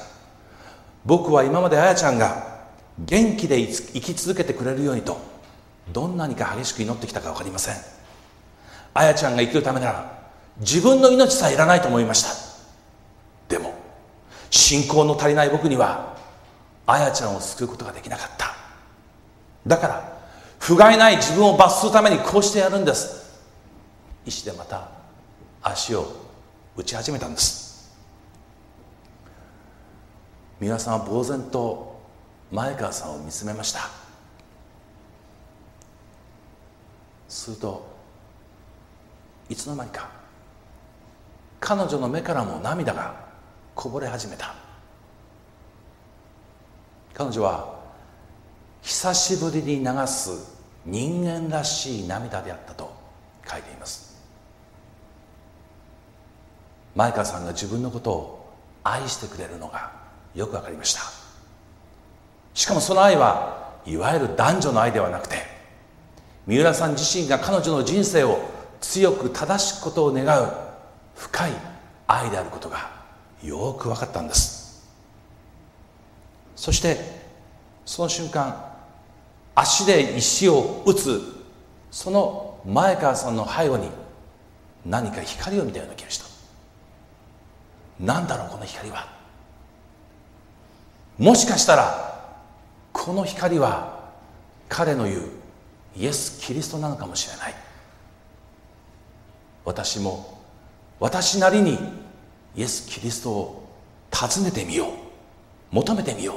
Speaker 2: 僕は今まであやちゃんが元気で生き続けてくれるようにとどんなにか激しく祈ってきたか分かりません。あやちゃんが生きるためなら自分の命さえいらないと思いました。でも信仰の足りない僕にはあやちゃんを救うことができなかった。だから不甲斐ない自分を罰するためにこうしてやるんです。石でまた足を打ち始めたんです。皆さんは呆然と前川さんを見つめました。するといつの間にか彼女の目からも涙がこぼれ始めた。彼女は久しぶりに流す人間らしい涙であったと書いています。前川さんが自分のことを愛してくれるのがよく分かりました。しかもその愛はいわゆる男女の愛ではなくて三浦さん自身が彼女の人生を強く正しくことを願う深い愛であることがよく分かったんです。そしてその瞬間足で石を打つその前川さんの背後に何か光を見たような気がした。何だろうこの光は。もしかしたらこの光は彼の言うイエス・キリストなのかもしれない。私も私なりにイエス・キリストを訪ねてみよう。求めてみよう。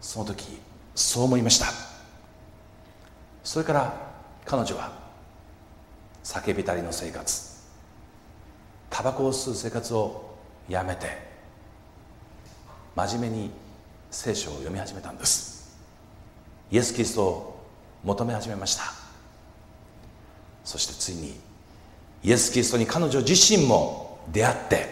Speaker 2: その時そう思いました。それから彼女は叫びたりの生活。タバコを吸う生活をやめて。真面目に聖書を読み始めたんです。イエス・キリストを求め始めました。そしてついにイエス・キリストに彼女自身も出会って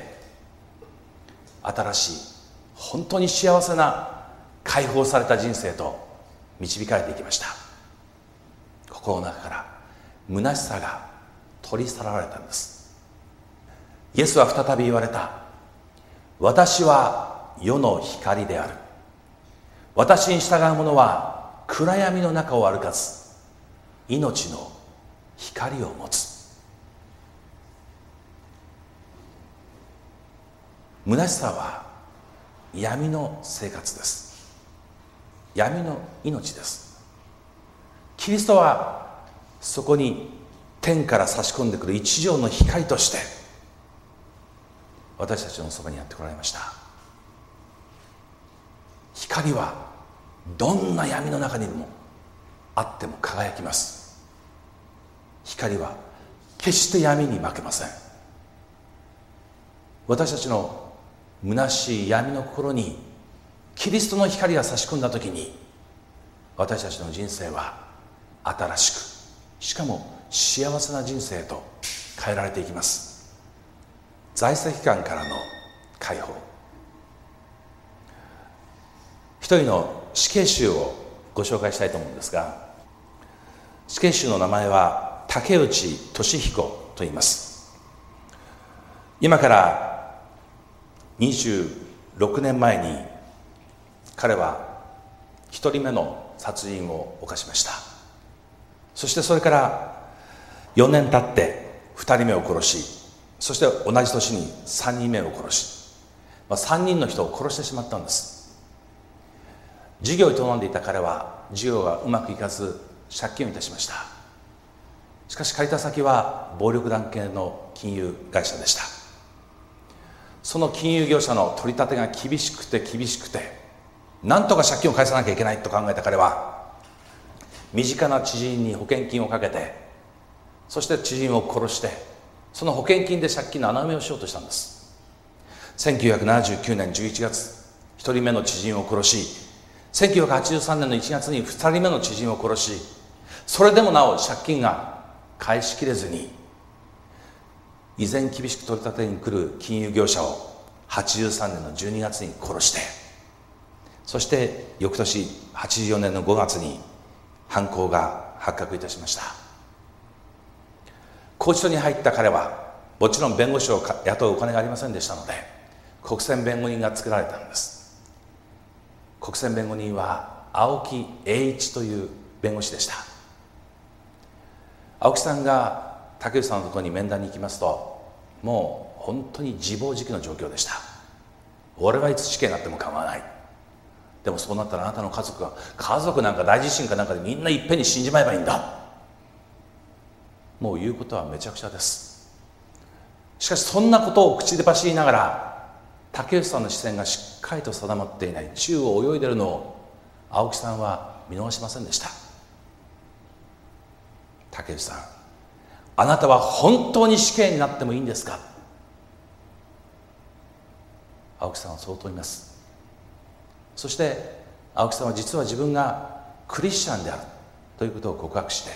Speaker 2: 新しい本当に幸せな解放された人生と導かれていきました。心の中から虚しさが取り去られたんです。イエスは再び言われた。私は世の光である。私に従う者は暗闇の中を歩かず命の光を持つ。虚しさは闇の生活です。闇の命です。キリストはそこに天から差し込んでくる一条の光として私たちのそばにやってこられました。光はどんな闇の中にもあっても輝きます。光は決して闇に負けません。私たちの虚しい闇の心にキリストの光が差し込んだ時に私たちの人生は新しくしかも幸せな人生へと変えられていきます。在籍官からの解放。一人の死刑囚をご紹介したいと思うんですが死刑囚の名前は竹内俊彦と言います。今から26年前に彼は一人目の殺人を犯しました。そしてそれから4年経って2人目を殺しそして同じ年に3人目を殺し、まあ、3人の人を殺してしまったんです。事業を営んでいた彼は事業がうまくいかず借金をいたしました。しかし借りた先は暴力団系の金融会社でした。その金融業者の取り立てが厳しくて厳しくてなんとか借金を返さなきゃいけないと考えた彼は身近な知人に保険金をかけてそして知人を殺してその保険金で借金の穴埋めをしようとしたんです。1979年11月1人目の知人を殺し1983年の1月に2人目の知人を殺しそれでもなお借金が返しきれずに依然厳しく取り立てに来る金融業者を83年の12月に殺してそして翌年84年の5月に犯行が発覚いたしました。拘置所に入った彼はもちろん弁護士を雇うお金がありませんでしたので国選弁護人が作られたんです。国選弁護人は青木栄一という弁護士でした。青木さんが竹内さんのところに面談に行きますともう本当に自暴自棄の状況でした。俺はいつ死刑になっても構わない。でもそうなったらあなたの家族が家族なんか大地震かなんかでみんないっぺんに死んじまえばいいんだ。もう言うことはめちゃくちゃです。しかしそんなことを口で走りながら竹内さんの視線がしっかりと定まっていない。宙を泳いでるのを青木さんは見逃しませんでした。竹内さんあなたは本当に死刑になってもいいんですか？青木さんはそう問います。そして青木さんは実は自分がクリスチャンである。ということを告白して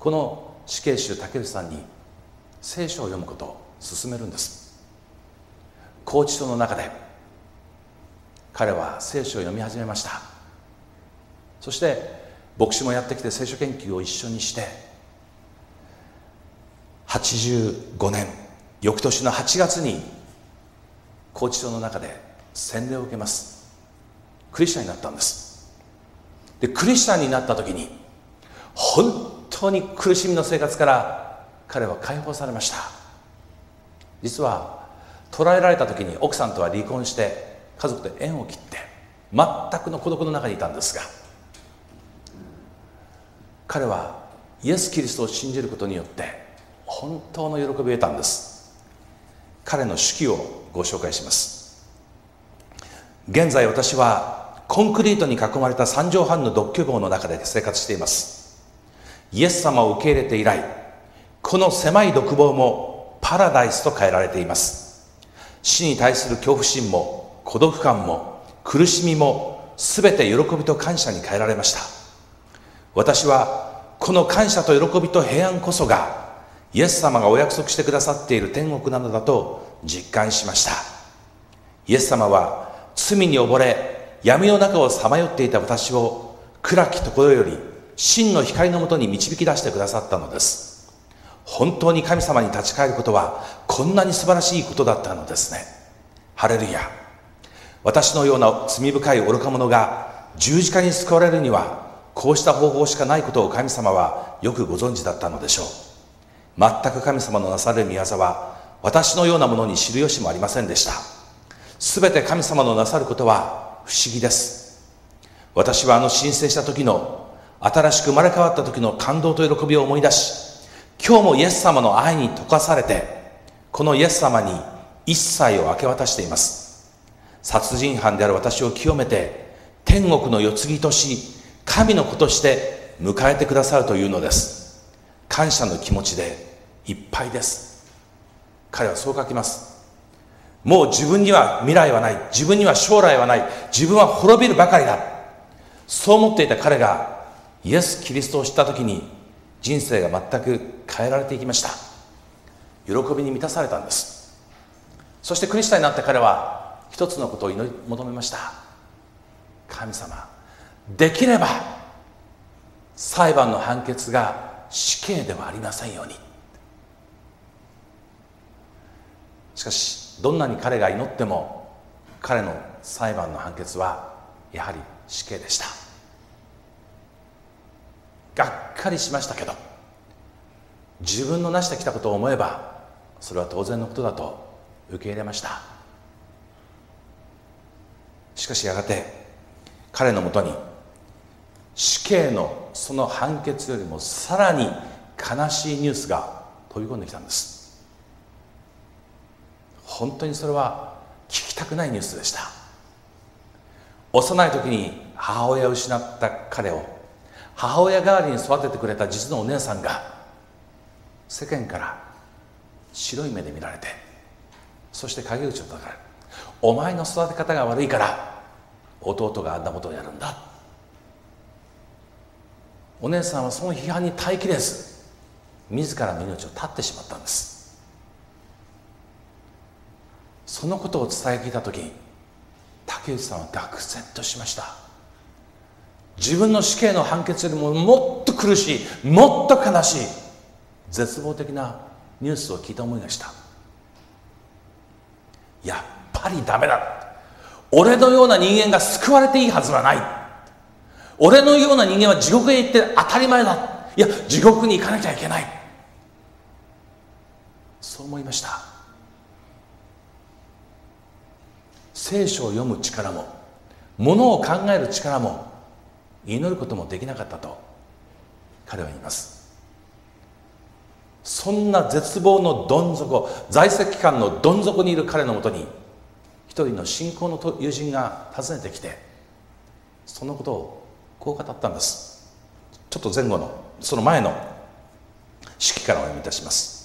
Speaker 2: この死刑囚竹内さんに聖書を読むことを勧めるんです。拘置所の中で彼は聖書を読み始めました。そして牧師もやってきて聖書研究を一緒にして85年翌年の8月に拘置所の中で洗礼を受けます。クリスチャンになったんです。でクリスチャンになった時に本当に苦しみの生活から彼は解放されました。実は捕らえられた時に奥さんとは離婚して家族で縁を切って全くの孤独の中にいたんですが彼はイエス・キリストを信じることによって本当の喜びを得たんです。彼の手記をご紹介します。現在私はコンクリートに囲まれた三畳半の独居房の中で生活しています。イエス様を受け入れて以来この狭い独房もパラダイスと変えられています。死に対する恐怖心も孤独感も苦しみも全て喜びと感謝に変えられました。私はこの感謝と喜びと平安こそがイエス様がお約束してくださっている天国なのだと実感しました。イエス様は罪に溺れ闇の中をさまよっていた私を暗きところより真の光のもとに導き出してくださったのです。本当に神様に立ち返ることはこんなに素晴らしいことだったのですね。ハレルヤ。私のような罪深い愚か者が十字架に救われるにはこうした方法しかないことを神様はよくご存知だったのでしょう。全く神様のなされる御業は私のようなものに知る由もありませんでした。全て神様のなさることは不思議です。私はあの申請した時の新しく生まれ変わった時の感動と喜びを思い出し今日もイエス様の愛に溶かされてこのイエス様に一切を明け渡しています。殺人犯である私を清めて天国の世継ぎとし神の子として迎えてくださるというのです。感謝の気持ちでいっぱいです。彼はそう書きます。もう自分には未来はない。自分には将来はない。自分は滅びるばかりだ。そう思っていた彼がイエス・キリストを知った時に人生が全く変えられていきました。喜びに満たされたんです。そしてクリスチャンになった彼は一つのことを祈り求めました。神様できれば裁判の判決が死刑ではありませんように。しかしどんなに彼が祈っても彼の裁判の判決はやはり死刑でした。がっかりしましたけど自分の成してきたことを思えばそれは当然のことだと受け入れました。しかしやがて彼のもとに死刑のその判決よりもさらに悲しいニュースが飛び込んできたんです。本当にそれは聞きたくないニュースでした。幼い時に母親を失った彼を母親代わりに育ててくれた実のお姉さんが世間から白い目で見られてそして陰口を叩かれる。お前の育て方が悪いから弟があんなことをやるんだ。お姉さんはその批判に耐えきれず自らの命を絶ってしまったんです。そのことを伝え聞いた時竹内さんは愕然としました。自分の死刑の判決よりももっと苦しいもっと悲しい絶望的なニュースを聞いた思いがした。やっぱりダメだ。俺のような人間が救われていいはずはない。俺のような人間は地獄へ行って当たり前だ。いや地獄に行かなきゃいけない。そう思いました。聖書を読む力もものを考える力も祈ることもできなかったと彼は言います。そんな絶望のどん底在籍期間のどん底にいる彼のもとに一人の信仰の友人が訪ねてきてそのことをこう語ったんです。ちょっと前後のその前の式からお読みいたします。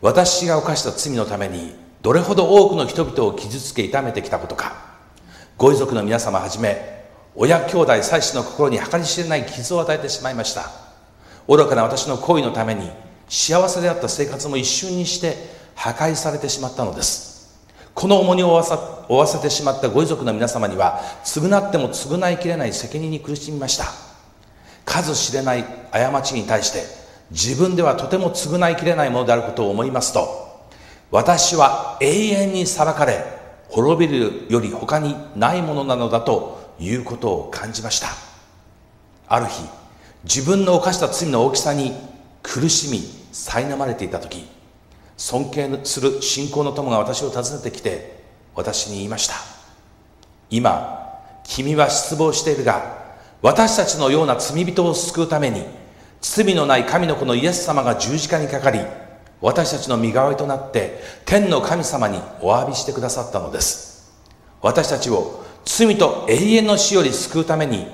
Speaker 2: 私が犯した罪のためにどれほど多くの人々を傷つけ痛めてきたことかご遺族の皆様はじめ親兄弟妻子の心に計り知れない傷を与えてしまいました。愚かな私の行為のために幸せであった生活も一瞬にして破壊されてしまったのです。この重荷を負わさ負わせてしまったご遺族の皆様には償っても償いきれない責任に苦しみました。数知れない過ちに対して自分ではとても償いきれないものであることを思いますと私は永遠に裁かれ滅びるより他にないものなのだということを感じました。ある日自分の犯した罪の大きさに苦しみ苛まれていた時尊敬する信仰の友が私を訪ねてきて私に言いました。今君は失望しているが私たちのような罪人を救うために罪のない神の子のイエス様が十字架にかかり私たちの身代わりとなって天の神様にお詫びしてくださったのです。私たちを罪と永遠の死より救うために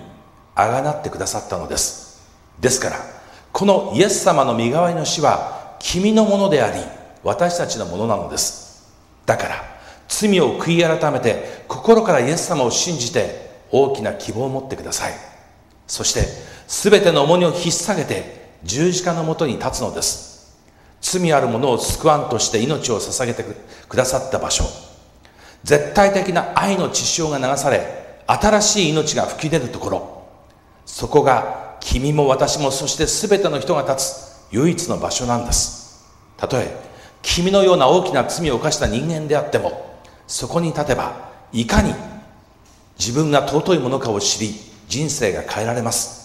Speaker 2: あがなってくださったのです。ですからこのイエス様の身代わりの死は君のものであり私たちのものなのです。だから罪を悔い改めて心からイエス様を信じて大きな希望を持ってください。そして全ての重荷を引っ提げて十字架のもとに立つのです。罪ある者を救わんとして命を捧げてくださった場所。絶対的な愛の血潮が流され新しい命が吹き出るところ。そこが君も私もそして全ての人が立つ唯一の場所なんです。たとえ君のような大きな罪を犯した人間であってもそこに立てばいかに自分が尊いものかを知り人生が変えられます。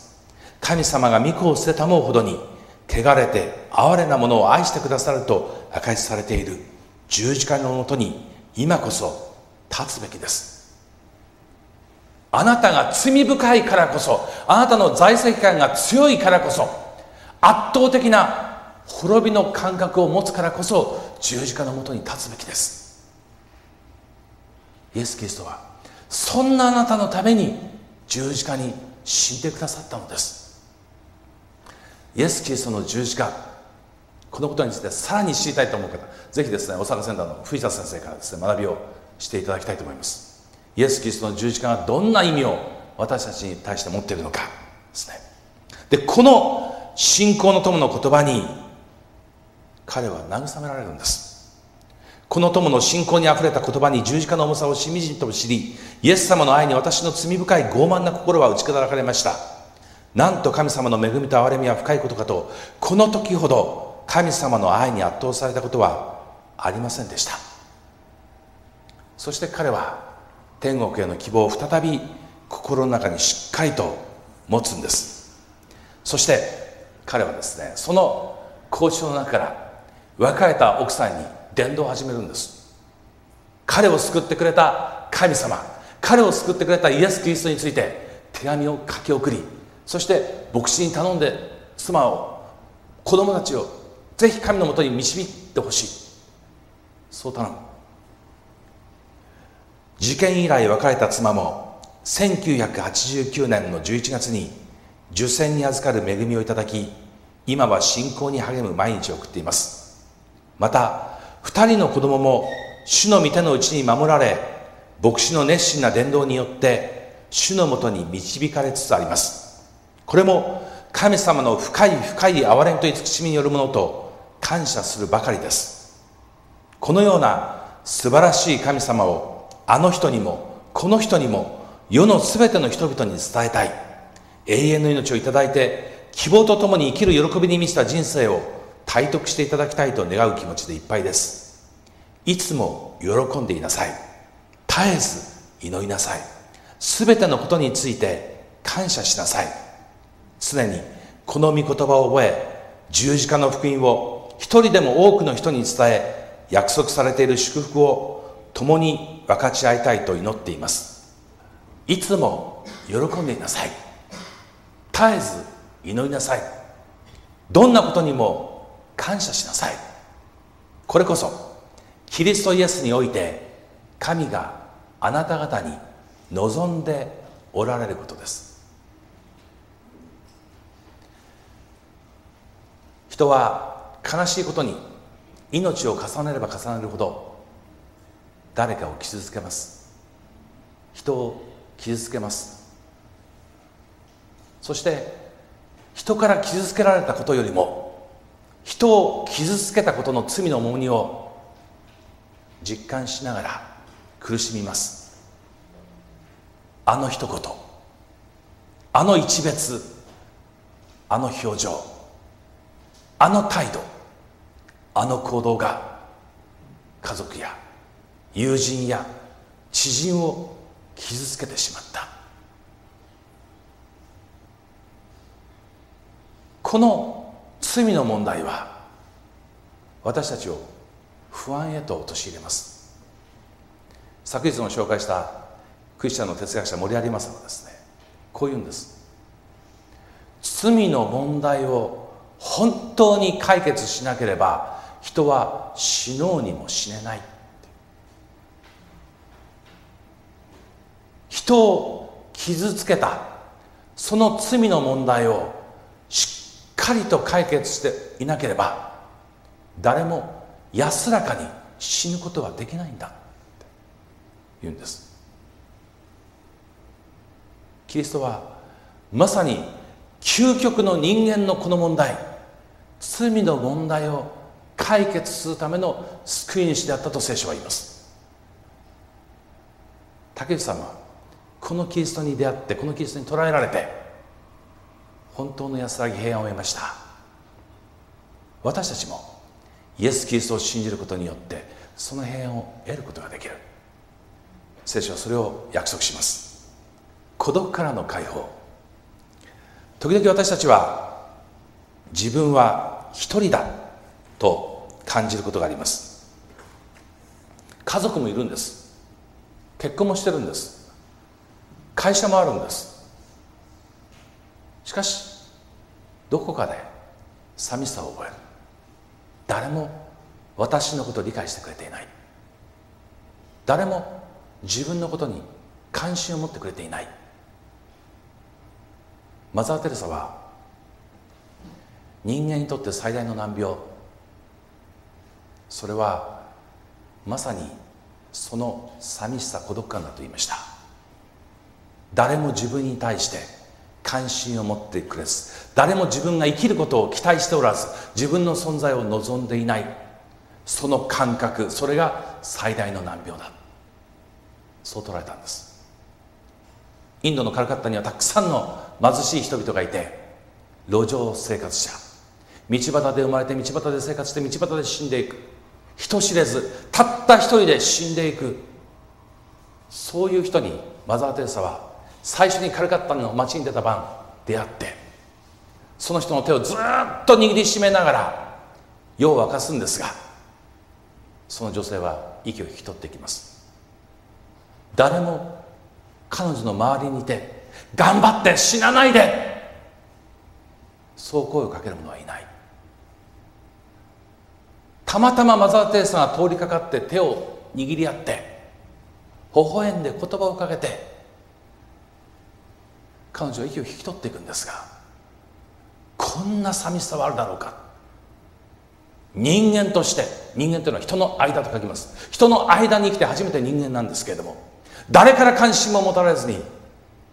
Speaker 2: 神様が御子を捨てたもうほどに汚れて哀れなものを愛してくださると明かしされている十字架のもとに今こそ立つべきです。あなたが罪深いからこそあなたの在籍感が強いからこそ圧倒的な滅びの感覚を持つからこそ十字架のもとに立つべきです。イエス・キリストはそんなあなたのために十字架に死んでくださったのです。イエス・キリストの十字架このことについてさらに知りたいと思う方ぜひですね大阪センターの藤田先生からですね学びをしていただきたいと思います。イエス・キリストの十字架がどんな意味を私たちに対して持っているのかですね。でこの信仰の友の言葉に彼は慰められるんです。この友の信仰にあふれた言葉に十字架の重さをしみじみと知りイエス様の愛に私の罪深い傲慢な心は打ち砕かれました。なんと神様の恵みと憐れみは深いことかとこの時ほど神様の愛に圧倒されたことはありませんでした。そして彼は天国への希望を再び心の中にしっかりと持つんです。そして彼はですねその交渉の中から別れた奥さんに伝道を始めるんです。彼を救ってくれた神様彼を救ってくれたイエス・キリストについて手紙を書き送りそして牧師に頼んで妻を子供たちをぜひ神のもとに導いてほしい。そう頼む。事件以来別れた妻も1989年の11月に受選に預かる恵みをいただき今は信仰に励む毎日を送っています。また2人の子供も主の御手のうちに守られ牧師の熱心な伝道によって主のもとに導かれつつあります。これも神様の深い深い憐れみと慈しみによるものと感謝するばかりです。このような素晴らしい神様をあの人にもこの人にも世の全ての人々に伝えたい。永遠の命をいただいて希望とともに生きる喜びに満ちた人生を体得していただきたいと願う気持ちでいっぱいです。いつも喜んでいなさい。絶えず祈りなさい。全てのことについて感謝しなさい。常にこの御言葉を覚え十字架の福音を一人でも多くの人に伝え約束されている祝福を共に分かち合いたいと祈っています。いつも喜んでいなさい。絶えず祈りなさい。どんなことにも感謝しなさい。これこそキリストイエスにおいて神があなた方に望んでおられることです。人は悲しいことに命を重ねれば重ねるほど誰かを傷つけます。人を傷つけます。そして人から傷つけられたことよりも人を傷つけたことの罪の重荷を実感しながら苦しみます。あの一言あの一別あの表情あの態度あの行動が家族や友人や知人を傷つけてしまった。この罪の問題は私たちを不安へと陥れます。昨日も紹介したクリスチャンの哲学者森有正はですねこう言うんです。罪の問題を本当に解決しなければ人は死のうにも死ねない。人を傷つけた。その罪の問題をしっかりと解決していなければ誰も安らかに死ぬことはできないんだ。って言うんです。キリストはまさに究極の人間のこの問題罪の問題を解決するための救い主であったと聖書は言います。竹内さんはこのキリストに出会ってこのキリストに捉えられて本当の安らぎ平安を得ました。私たちもイエス・キリストを信じることによってその平安を得ることができる。聖書はそれを約束します。孤独からの解放。時々私たちは自分は一人だ。と感じることがあります。家族もいるんです。結婚もしてるんです。会社もあるんです。しかしどこかで寂しさを覚える。誰も私のことを理解してくれていない。誰も自分のことに関心を持ってくれていない。マザー・テレサは人間にとって最大の難病。それはまさにその寂しさ孤独感だと言いました。誰も自分に対して関心を持ってくれず誰も自分が生きることを期待しておらず自分の存在を望んでいないその感覚それが最大の難病だ。そう捉えたんです。インドのカルカッタにはたくさんの貧しい人々がいて路上生活者。道端で生まれて道端で生活して道端で死んでいく。人知れずたった一人で死んでいく。そういう人にマザー・テレサは最初にカルカッタの街に出た晩出会ってその人の手をずっと握りしめながら夜を明かすんですがその女性は息を引き取っていきます。誰も彼女の周りにいて頑張って死なないでそう声をかける者はいない。たまたまマザー・テレサが通りかかって手を握り合って微笑んで言葉をかけて彼女は息を引き取っていくんですがこんな寂しさはあるだろうか。人間として人間というのは人の間と書きます。人の間に生きて初めて人間なんですけれども誰から関心も持たれずに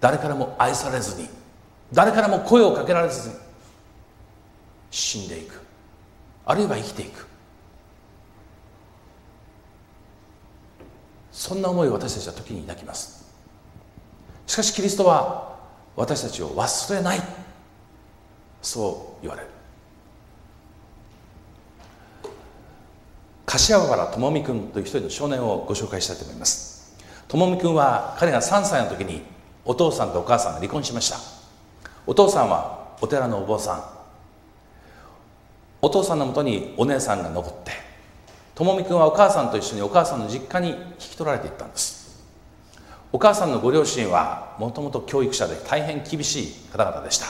Speaker 2: 誰からも愛されずに誰からも声をかけられずに死んでいく。あるいは生きていく。そんな思いを私たちは時に抱きます。しかしキリストは私たちを忘れない。そう言われる。柏原智美君という一人の少年をご紹介したいと思います。智美君は彼が3歳の時にお父さんとお母さんが離婚しました。お父さんはお寺のお坊さん。お父さんのもとにお姉さんが残って智美君はお母さんと一緒にお母さんの実家に引き取られていったんです。お母さんのご両親はもともと教育者で大変厳しい方々でした。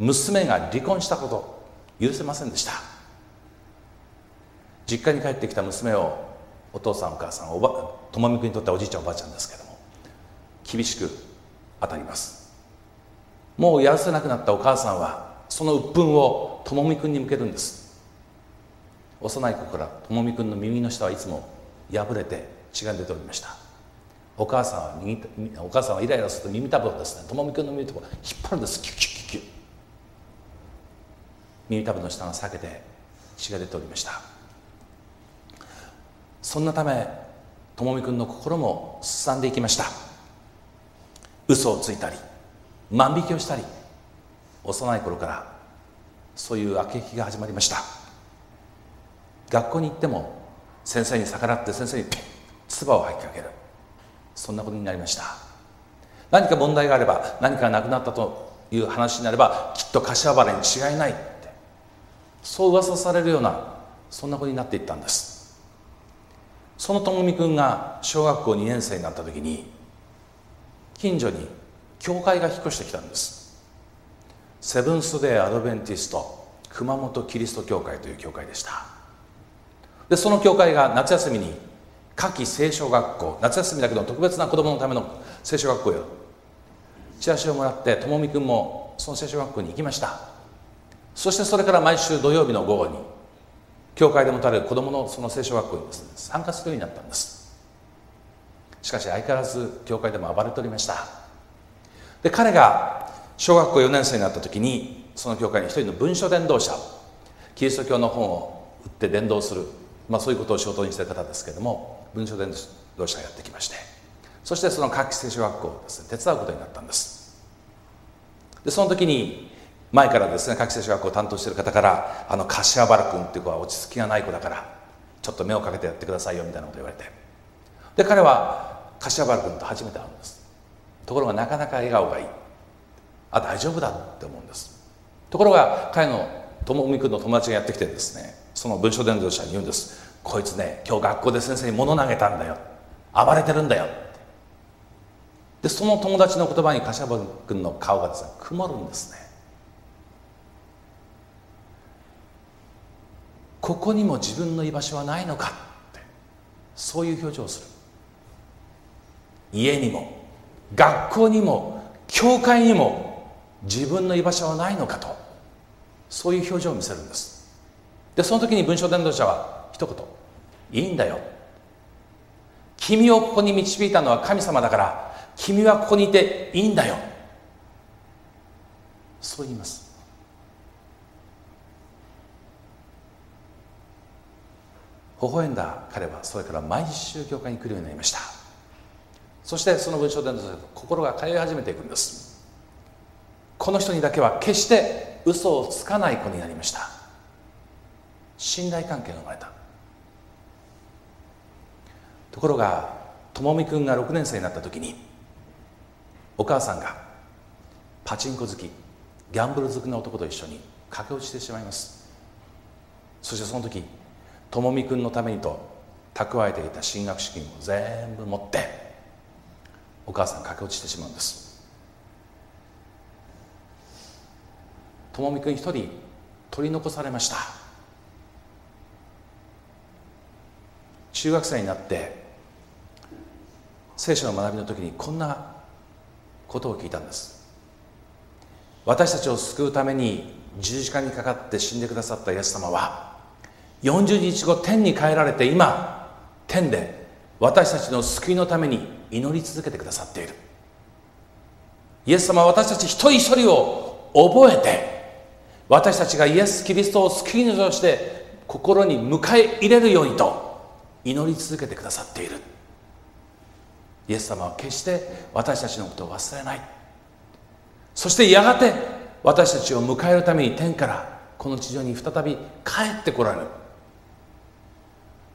Speaker 2: 娘が離婚したこと許せませんでした。実家に帰ってきた娘をお父さんお母さんおば智美君にとってはおじいちゃんおばあちゃんですけども厳しく当たります。もうやらせなくなったお母さんはその鬱憤を智美君に向けるんです。幼い子から智美君の耳の下はいつも破れて血が出ておりました。お母さんは右お母さんはイライラすると耳たぶをですね智美君の耳たぶを引っ張るんです。キュキュキュキュ耳たぶの下が裂けて血が出ておりました。そんなため智美君の心もすさんでいきました。嘘をついたり万引きをしたり幼い頃からそういう悪役が始まりました。学校に行っても先生に逆らって先生に唾を吐きかける。そんなことになりました。何か問題があれば何かがなくなったという話になればきっと柏原に違いないって。そう噂されるようなそんなことになっていったんです。その智美君が小学校2年生になった時に近所に教会が引っ越してきたんです。セブンス・デー・アドベンティスト熊本キリスト教会という教会でした。でその教会が夏休みに夏季聖書学校夏休みだけど特別な子供のための聖書学校よ。チラシをもらってともみくんもその聖書学校に行きました。そしてそれから毎週土曜日の午後に教会で持たれる子供のその聖書学校にです、ね、参加するようになったんです。しかし相変わらず教会でも暴れておりました。で彼が小学校4年生になった時にその教会に一人の文書伝道者キリスト教の本を売って伝道するまあ、そういうことを仕事にしてる方ですけれども文書伝道者がやってきましてそしてその夏季聖書学校をです、ね、手伝うことになったんです。でその時に前からですね夏季聖書学校を担当している方からあの柏原君っていう子は落ち着きがない子だからちょっと目をかけてやってくださいよみたいなこと言われて。で彼は柏原君と初めて会うんです。ところがなかなか笑顔がいい。あ大丈夫だって思うんです。ところが彼の友美君の友達がやってきてですねその文書伝道者に言うんです。こいつね今日学校で先生に物投げたんだよ。暴れてるんだよ。でその友達の言葉に柏原君の顔がですね曇るんですね。ここにも自分の居場所はないのかってそういう表情をする。家にも学校にも教会にも自分の居場所はないのかとそういう表情を見せるんです。でその時に文章伝道者は一言いいんだよ。君をここに導いたのは神様だから君はここにいていいんだよ。そう言います。微笑んだ彼はそれから毎週教会に来るようになりました。そしてその文章伝道者と心が通い始めていくんです。この人にだけは決して嘘をつかない子になりました。信頼関係が生まれた。ところが智美君が6年生になった時にお母さんがパチンコ好きギャンブル好きな男と一緒に駆け落ちしてしまいます。そしてその時智美君のためにと蓄えていた進学資金を全部持ってお母さん駆け落ちしてしまうんです。智美君一人取り残されました。中学生になって聖書の学びの時にこんなことを聞いたんです。私たちを救うために十字架にかかって死んでくださったイエス様は40日後天に帰られて今天で私たちの救いのために祈り続けてくださっている。イエス様は私たち一人一人を覚えて私たちがイエス・キリストを救い主として心に迎え入れるようにと祈り続けてくださっている。イエス様は決して私たちのことを忘れない。そしてやがて私たちを迎えるために天からこの地上に再び帰ってこられる。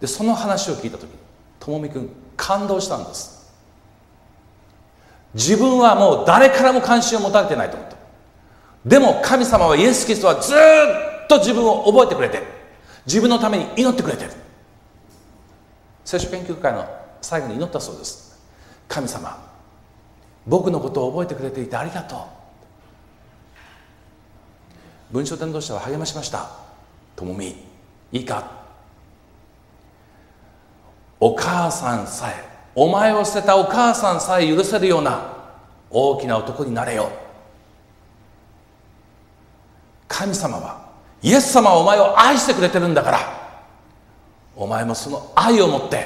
Speaker 2: でその話を聞いた時ともみくん感動したんです。自分はもう誰からも関心を持たれてないと思った。でも神様はイエス・キリストはずっと自分を覚えてくれて自分のために祈ってくれてる。聖書研究会の最後に祈ったそうです。神様僕のことを覚えてくれていてありがとう。文書伝道者は励ましました。ともみいいか。お母さんさえお前を捨てたお母さんさえ許せるような大きな男になれよ。神様はイエス様はお前を愛してくれてるんだから。お前もその愛を持って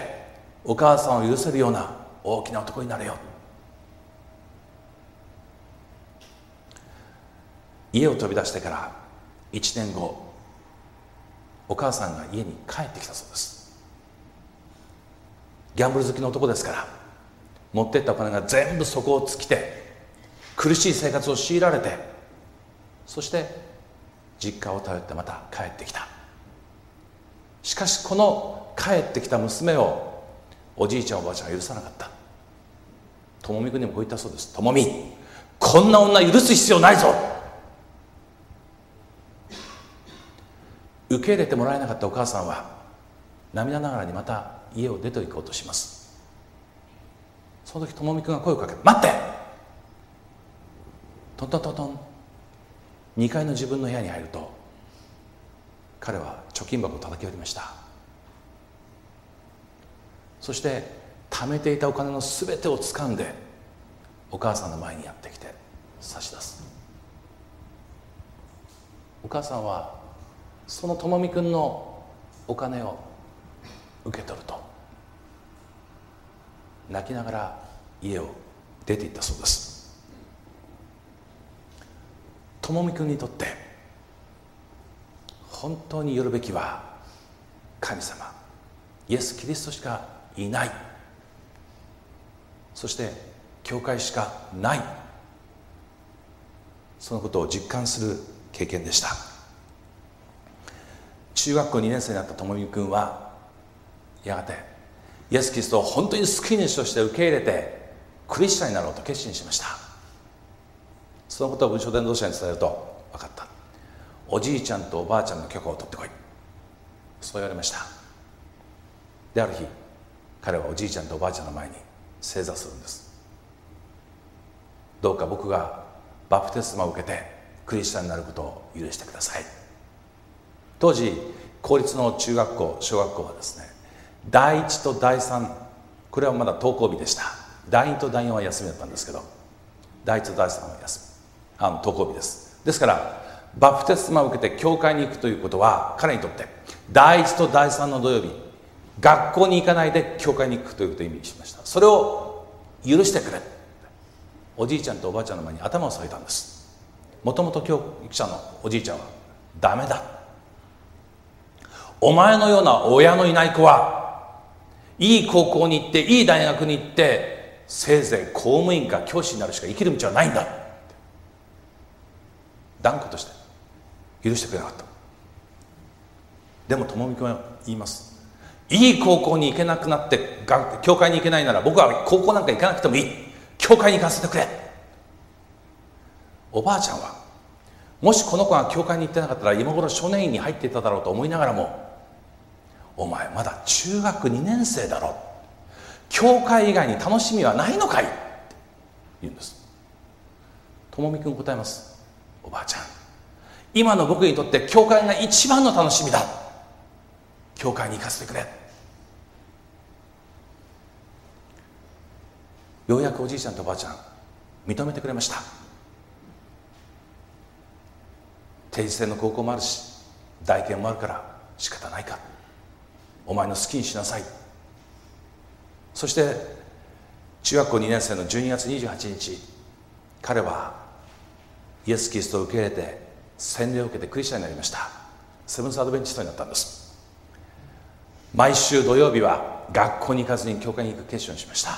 Speaker 2: お母さんを許せるような大きな男になれよ。家を飛び出してから1年後お母さんが家に帰ってきたそうです。ギャンブル好きの男ですから持ってったお金が全部底を尽きて苦しい生活を強いられてそして実家を頼ってまた帰ってきた。しかしこの帰ってきた娘をおじいちゃんおばあちゃんが許さなかった。ともみくんにもこう言ったそうです。ともみこんな女許す必要ないぞ。受け入れてもらえなかったお母さんは涙ながらにまた家を出て行こうとします。その時ともみくんが声をかけて「待って!」トントントントン。2階の自分の部屋に入ると彼は貯金箱を叩き割りました。そして貯めていたお金の全てを掴んでお母さんの前にやってきて差し出す。お母さんはその智美君のお金を受け取ると泣きながら家を出て行ったそうです。ともみくんにとって本当によるべきは神様イエス・キリストしかいない。そして教会しかない。そのことを実感する経験でした。中学校2年生になったともみくんはやがてイエス・キリストを本当に救い主として受け入れてクリスチャンになろうと決心しました。そのことを文書伝道者に伝えると分かった。おじいちゃんとおばあちゃんの許可を取ってこい。そう言われました。である日彼はおじいちゃんとおばあちゃんの前に正座するんです。どうか僕がバプテスマを受けてクリスチャンになることを許してください。当時公立の中学校小学校はですね第1と第3これはまだ登校日でした。第2と第4は休みだったんですけど第1と第3は休みあの登校日です。ですからバプテスマを受けて教会に行くということは彼にとって第一と第三の土曜日学校に行かないで教会に行くということを意味しました。それを許してくれ。おじいちゃんとおばあちゃんの前に頭を下げたんです。もともと教育者のおじいちゃんはダメだ。お前のような親のいない子はいい高校に行っていい大学に行ってせいぜい公務員か教師になるしか生きる道はないんだ。断固として。許してくれなかった。でも智美君は言います。いい高校に行けなくなって教会に行けないなら僕は高校なんか行かなくてもいい。教会に行かせてくれ。おばあちゃんはもしこの子が教会に行ってなかったら今頃少年院に入っていただろうと思いながらもお前まだ中学2年生だろ。教会以外に楽しみはないのかい。って言うんです。智美君答えます。おばあちゃん。今の僕にとって教会が一番の楽しみだ。教会に行かせてくれ。ようやくおじいちゃんとおばあちゃん認めてくれました。定時制の高校もあるし大研もあるから仕方ないか。お前の好きにしなさい。そして中学校2年生の12月28日彼はイエス・キリストを受け入れて洗礼を受けてクリスチャンになりました。セブンス・アドベンチストになったんです。毎週土曜日は学校に行かずに教会に行く決心をしました。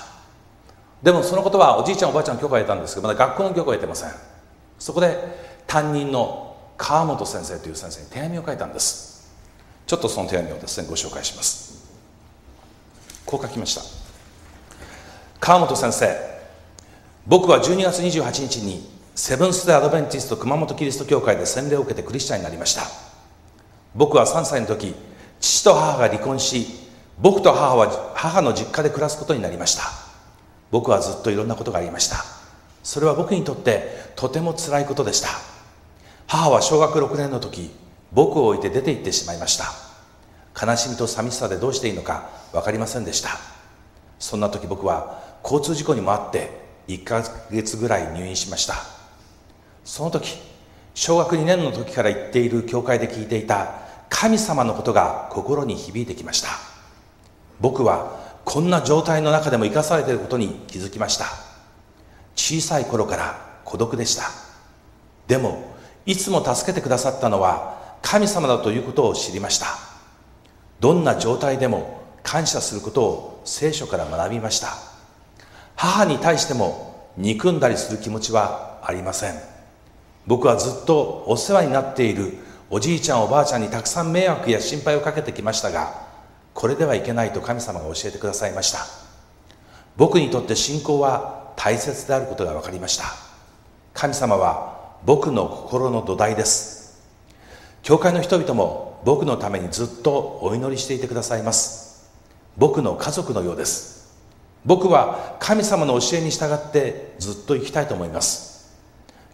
Speaker 2: でもそのことはおじいちゃんおばあちゃんの許可を得たんですけどまだ学校の許可を得てません。そこで担任の川本先生という先生に手紙を書いたんです。ちょっとその手紙をですねご紹介します。こう書きました。川本先生僕は12月28日にセブンス・デ・アドベンティスト熊本キリスト教会で洗礼を受けてクリスチャンになりました。僕は3歳の時父と母が離婚し僕と母は母の実家で暮らすことになりました。僕はずっといろんなことがありました。それは僕にとってとても辛いことでした。母は小学6年の時僕を置いて出て行ってしまいました。悲しみと寂しさでどうしていいのか分かりませんでした。そんな時僕は交通事故にもあって1ヶ月ぐらい入院しました。その時小学2年の時から行っている教会で聞いていた神様のことが心に響いてきました。僕はこんな状態の中でも生かされていることに気づきました。小さい頃から孤独でした。でもいつも助けてくださったのは神様だということを知りました。どんな状態でも感謝することを聖書から学びました。母に対しても憎んだりする気持ちはありません。僕はずっとお世話になっているおじいちゃんおばあちゃんにたくさん迷惑や心配をかけてきましたがこれではいけないと神様が教えてくださいました。僕にとって信仰は大切であることが分かりました。神様は僕の心の土台です。教会の人々も僕のためにずっとお祈りしていてくださいます。僕の家族のようです。僕は神様の教えに従ってずっと生きたいと思います。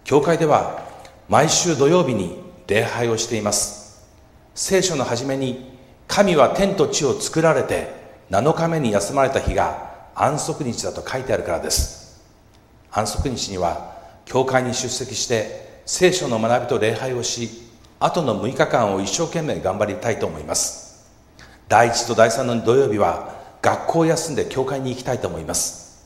Speaker 2: 教会では毎週土曜日に礼拝をしています。聖書の初めに神は天と地を作られて7日目に休まれた日が安息日だと書いてあるからです。安息日には教会に出席して聖書の学びと礼拝をし後の6日間を一生懸命頑張りたいと思います。第1と第3の土曜日は学校を休んで教会に行きたいと思います。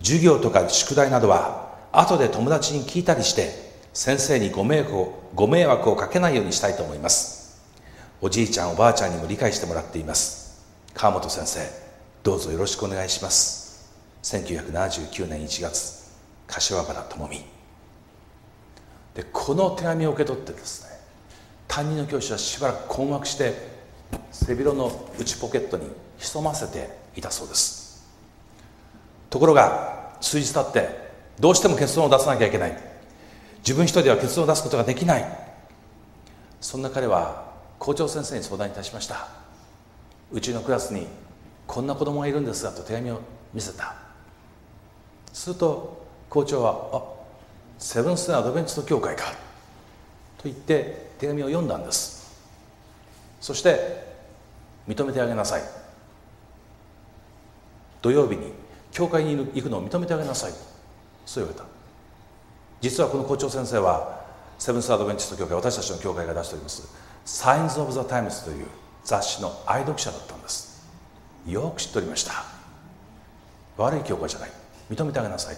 Speaker 2: 授業とか宿題などは後で友達に聞いたりして先生にご迷惑をご迷惑をかけないようにしたいと思います。おじいちゃんおばあちゃんにも理解してもらっています。川本先生どうぞよろしくお願いします。1979年1月柏原智美。でこの手紙を受け取ってですね担任の教師はしばらく困惑して背広の内ポケットに潜ませていたそうです。ところが数日経ってどうしても結論を出さなきゃいけない。自分一人では結論を出すことができない。そんな彼は校長先生に相談いたしました。うちのクラスにこんな子供がいるんですがと手紙を見せた。すると校長は「あセブンス・アドベンチスト教会か」と言って手紙を読んだんです。そして認めてあげなさい。土曜日に教会に行くのを認めてあげなさい。そう言われた。実はこの校長先生はセブンス・アドベンチスト教会私たちの教会が出しております「Signs of the Times」という雑誌の愛読者だったんです。よく知っておりました。悪い教会じゃない。認めてあげなさい。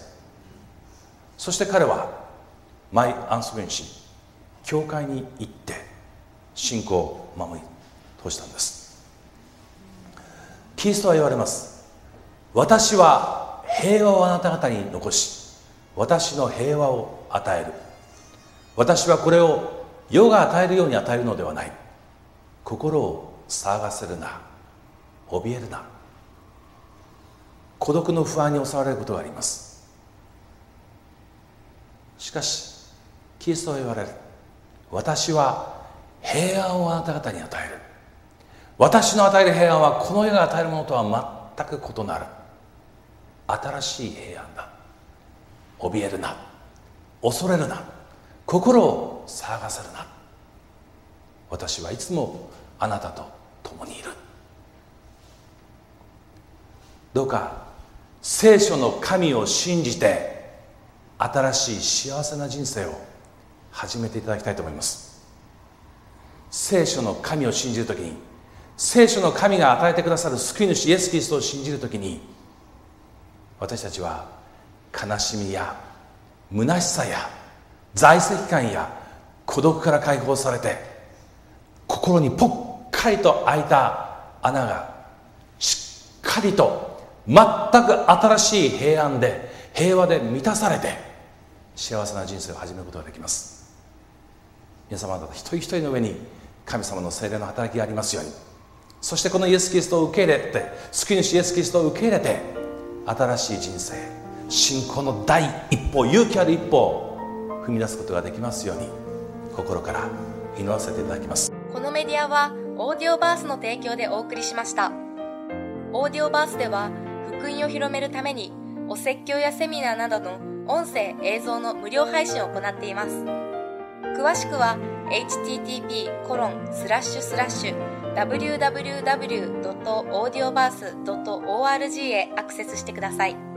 Speaker 2: そして彼は毎安息日教会に行って信仰を守り通したんです。キリストは言われます。私は平和をあなた方に残し私の平和を与える。私はこれを世が与えるように与えるのではない。心を騒がせるな。怯えるな。孤独の不安に襲われることがあります。しかしキリストは言われる。私は平安をあなた方に与える。私の与える平安はこの世が与えるものとは全く異なる。新しい平安だ。怯えるな。恐れるな。心を騒がせるな。私はいつもあなたと共にいる。どうか聖書の神を信じて新しい幸せな人生を始めていただきたいと思います。聖書の神を信じるときに聖書の神が与えてくださる救い主イエス・キリストを信じるときに私たちは悲しみや虚しさや在籍感や孤独から解放されて心にぽっかりと開いた穴がしっかりと全く新しい平安で平和で満たされて幸せな人生を始めることができます。皆様方一人一人の上に神様の精霊の働きがありますように。そしてこのイエス・キリストを受け入れて救い主イエス・キリストを受け入れて新しい人生信仰の第一歩勇気ある一歩を踏み出すことができますように心から祈らせていただきます。
Speaker 4: このメディアはオーディオバースの提供でお送りしました。オーディオバースでは福音を広めるためにお説教やセミナーなどの音声映像の無料配信を行っています。詳しくは http コロンスラッシュスラッシュ www.audioverse.org へアクセスしてください。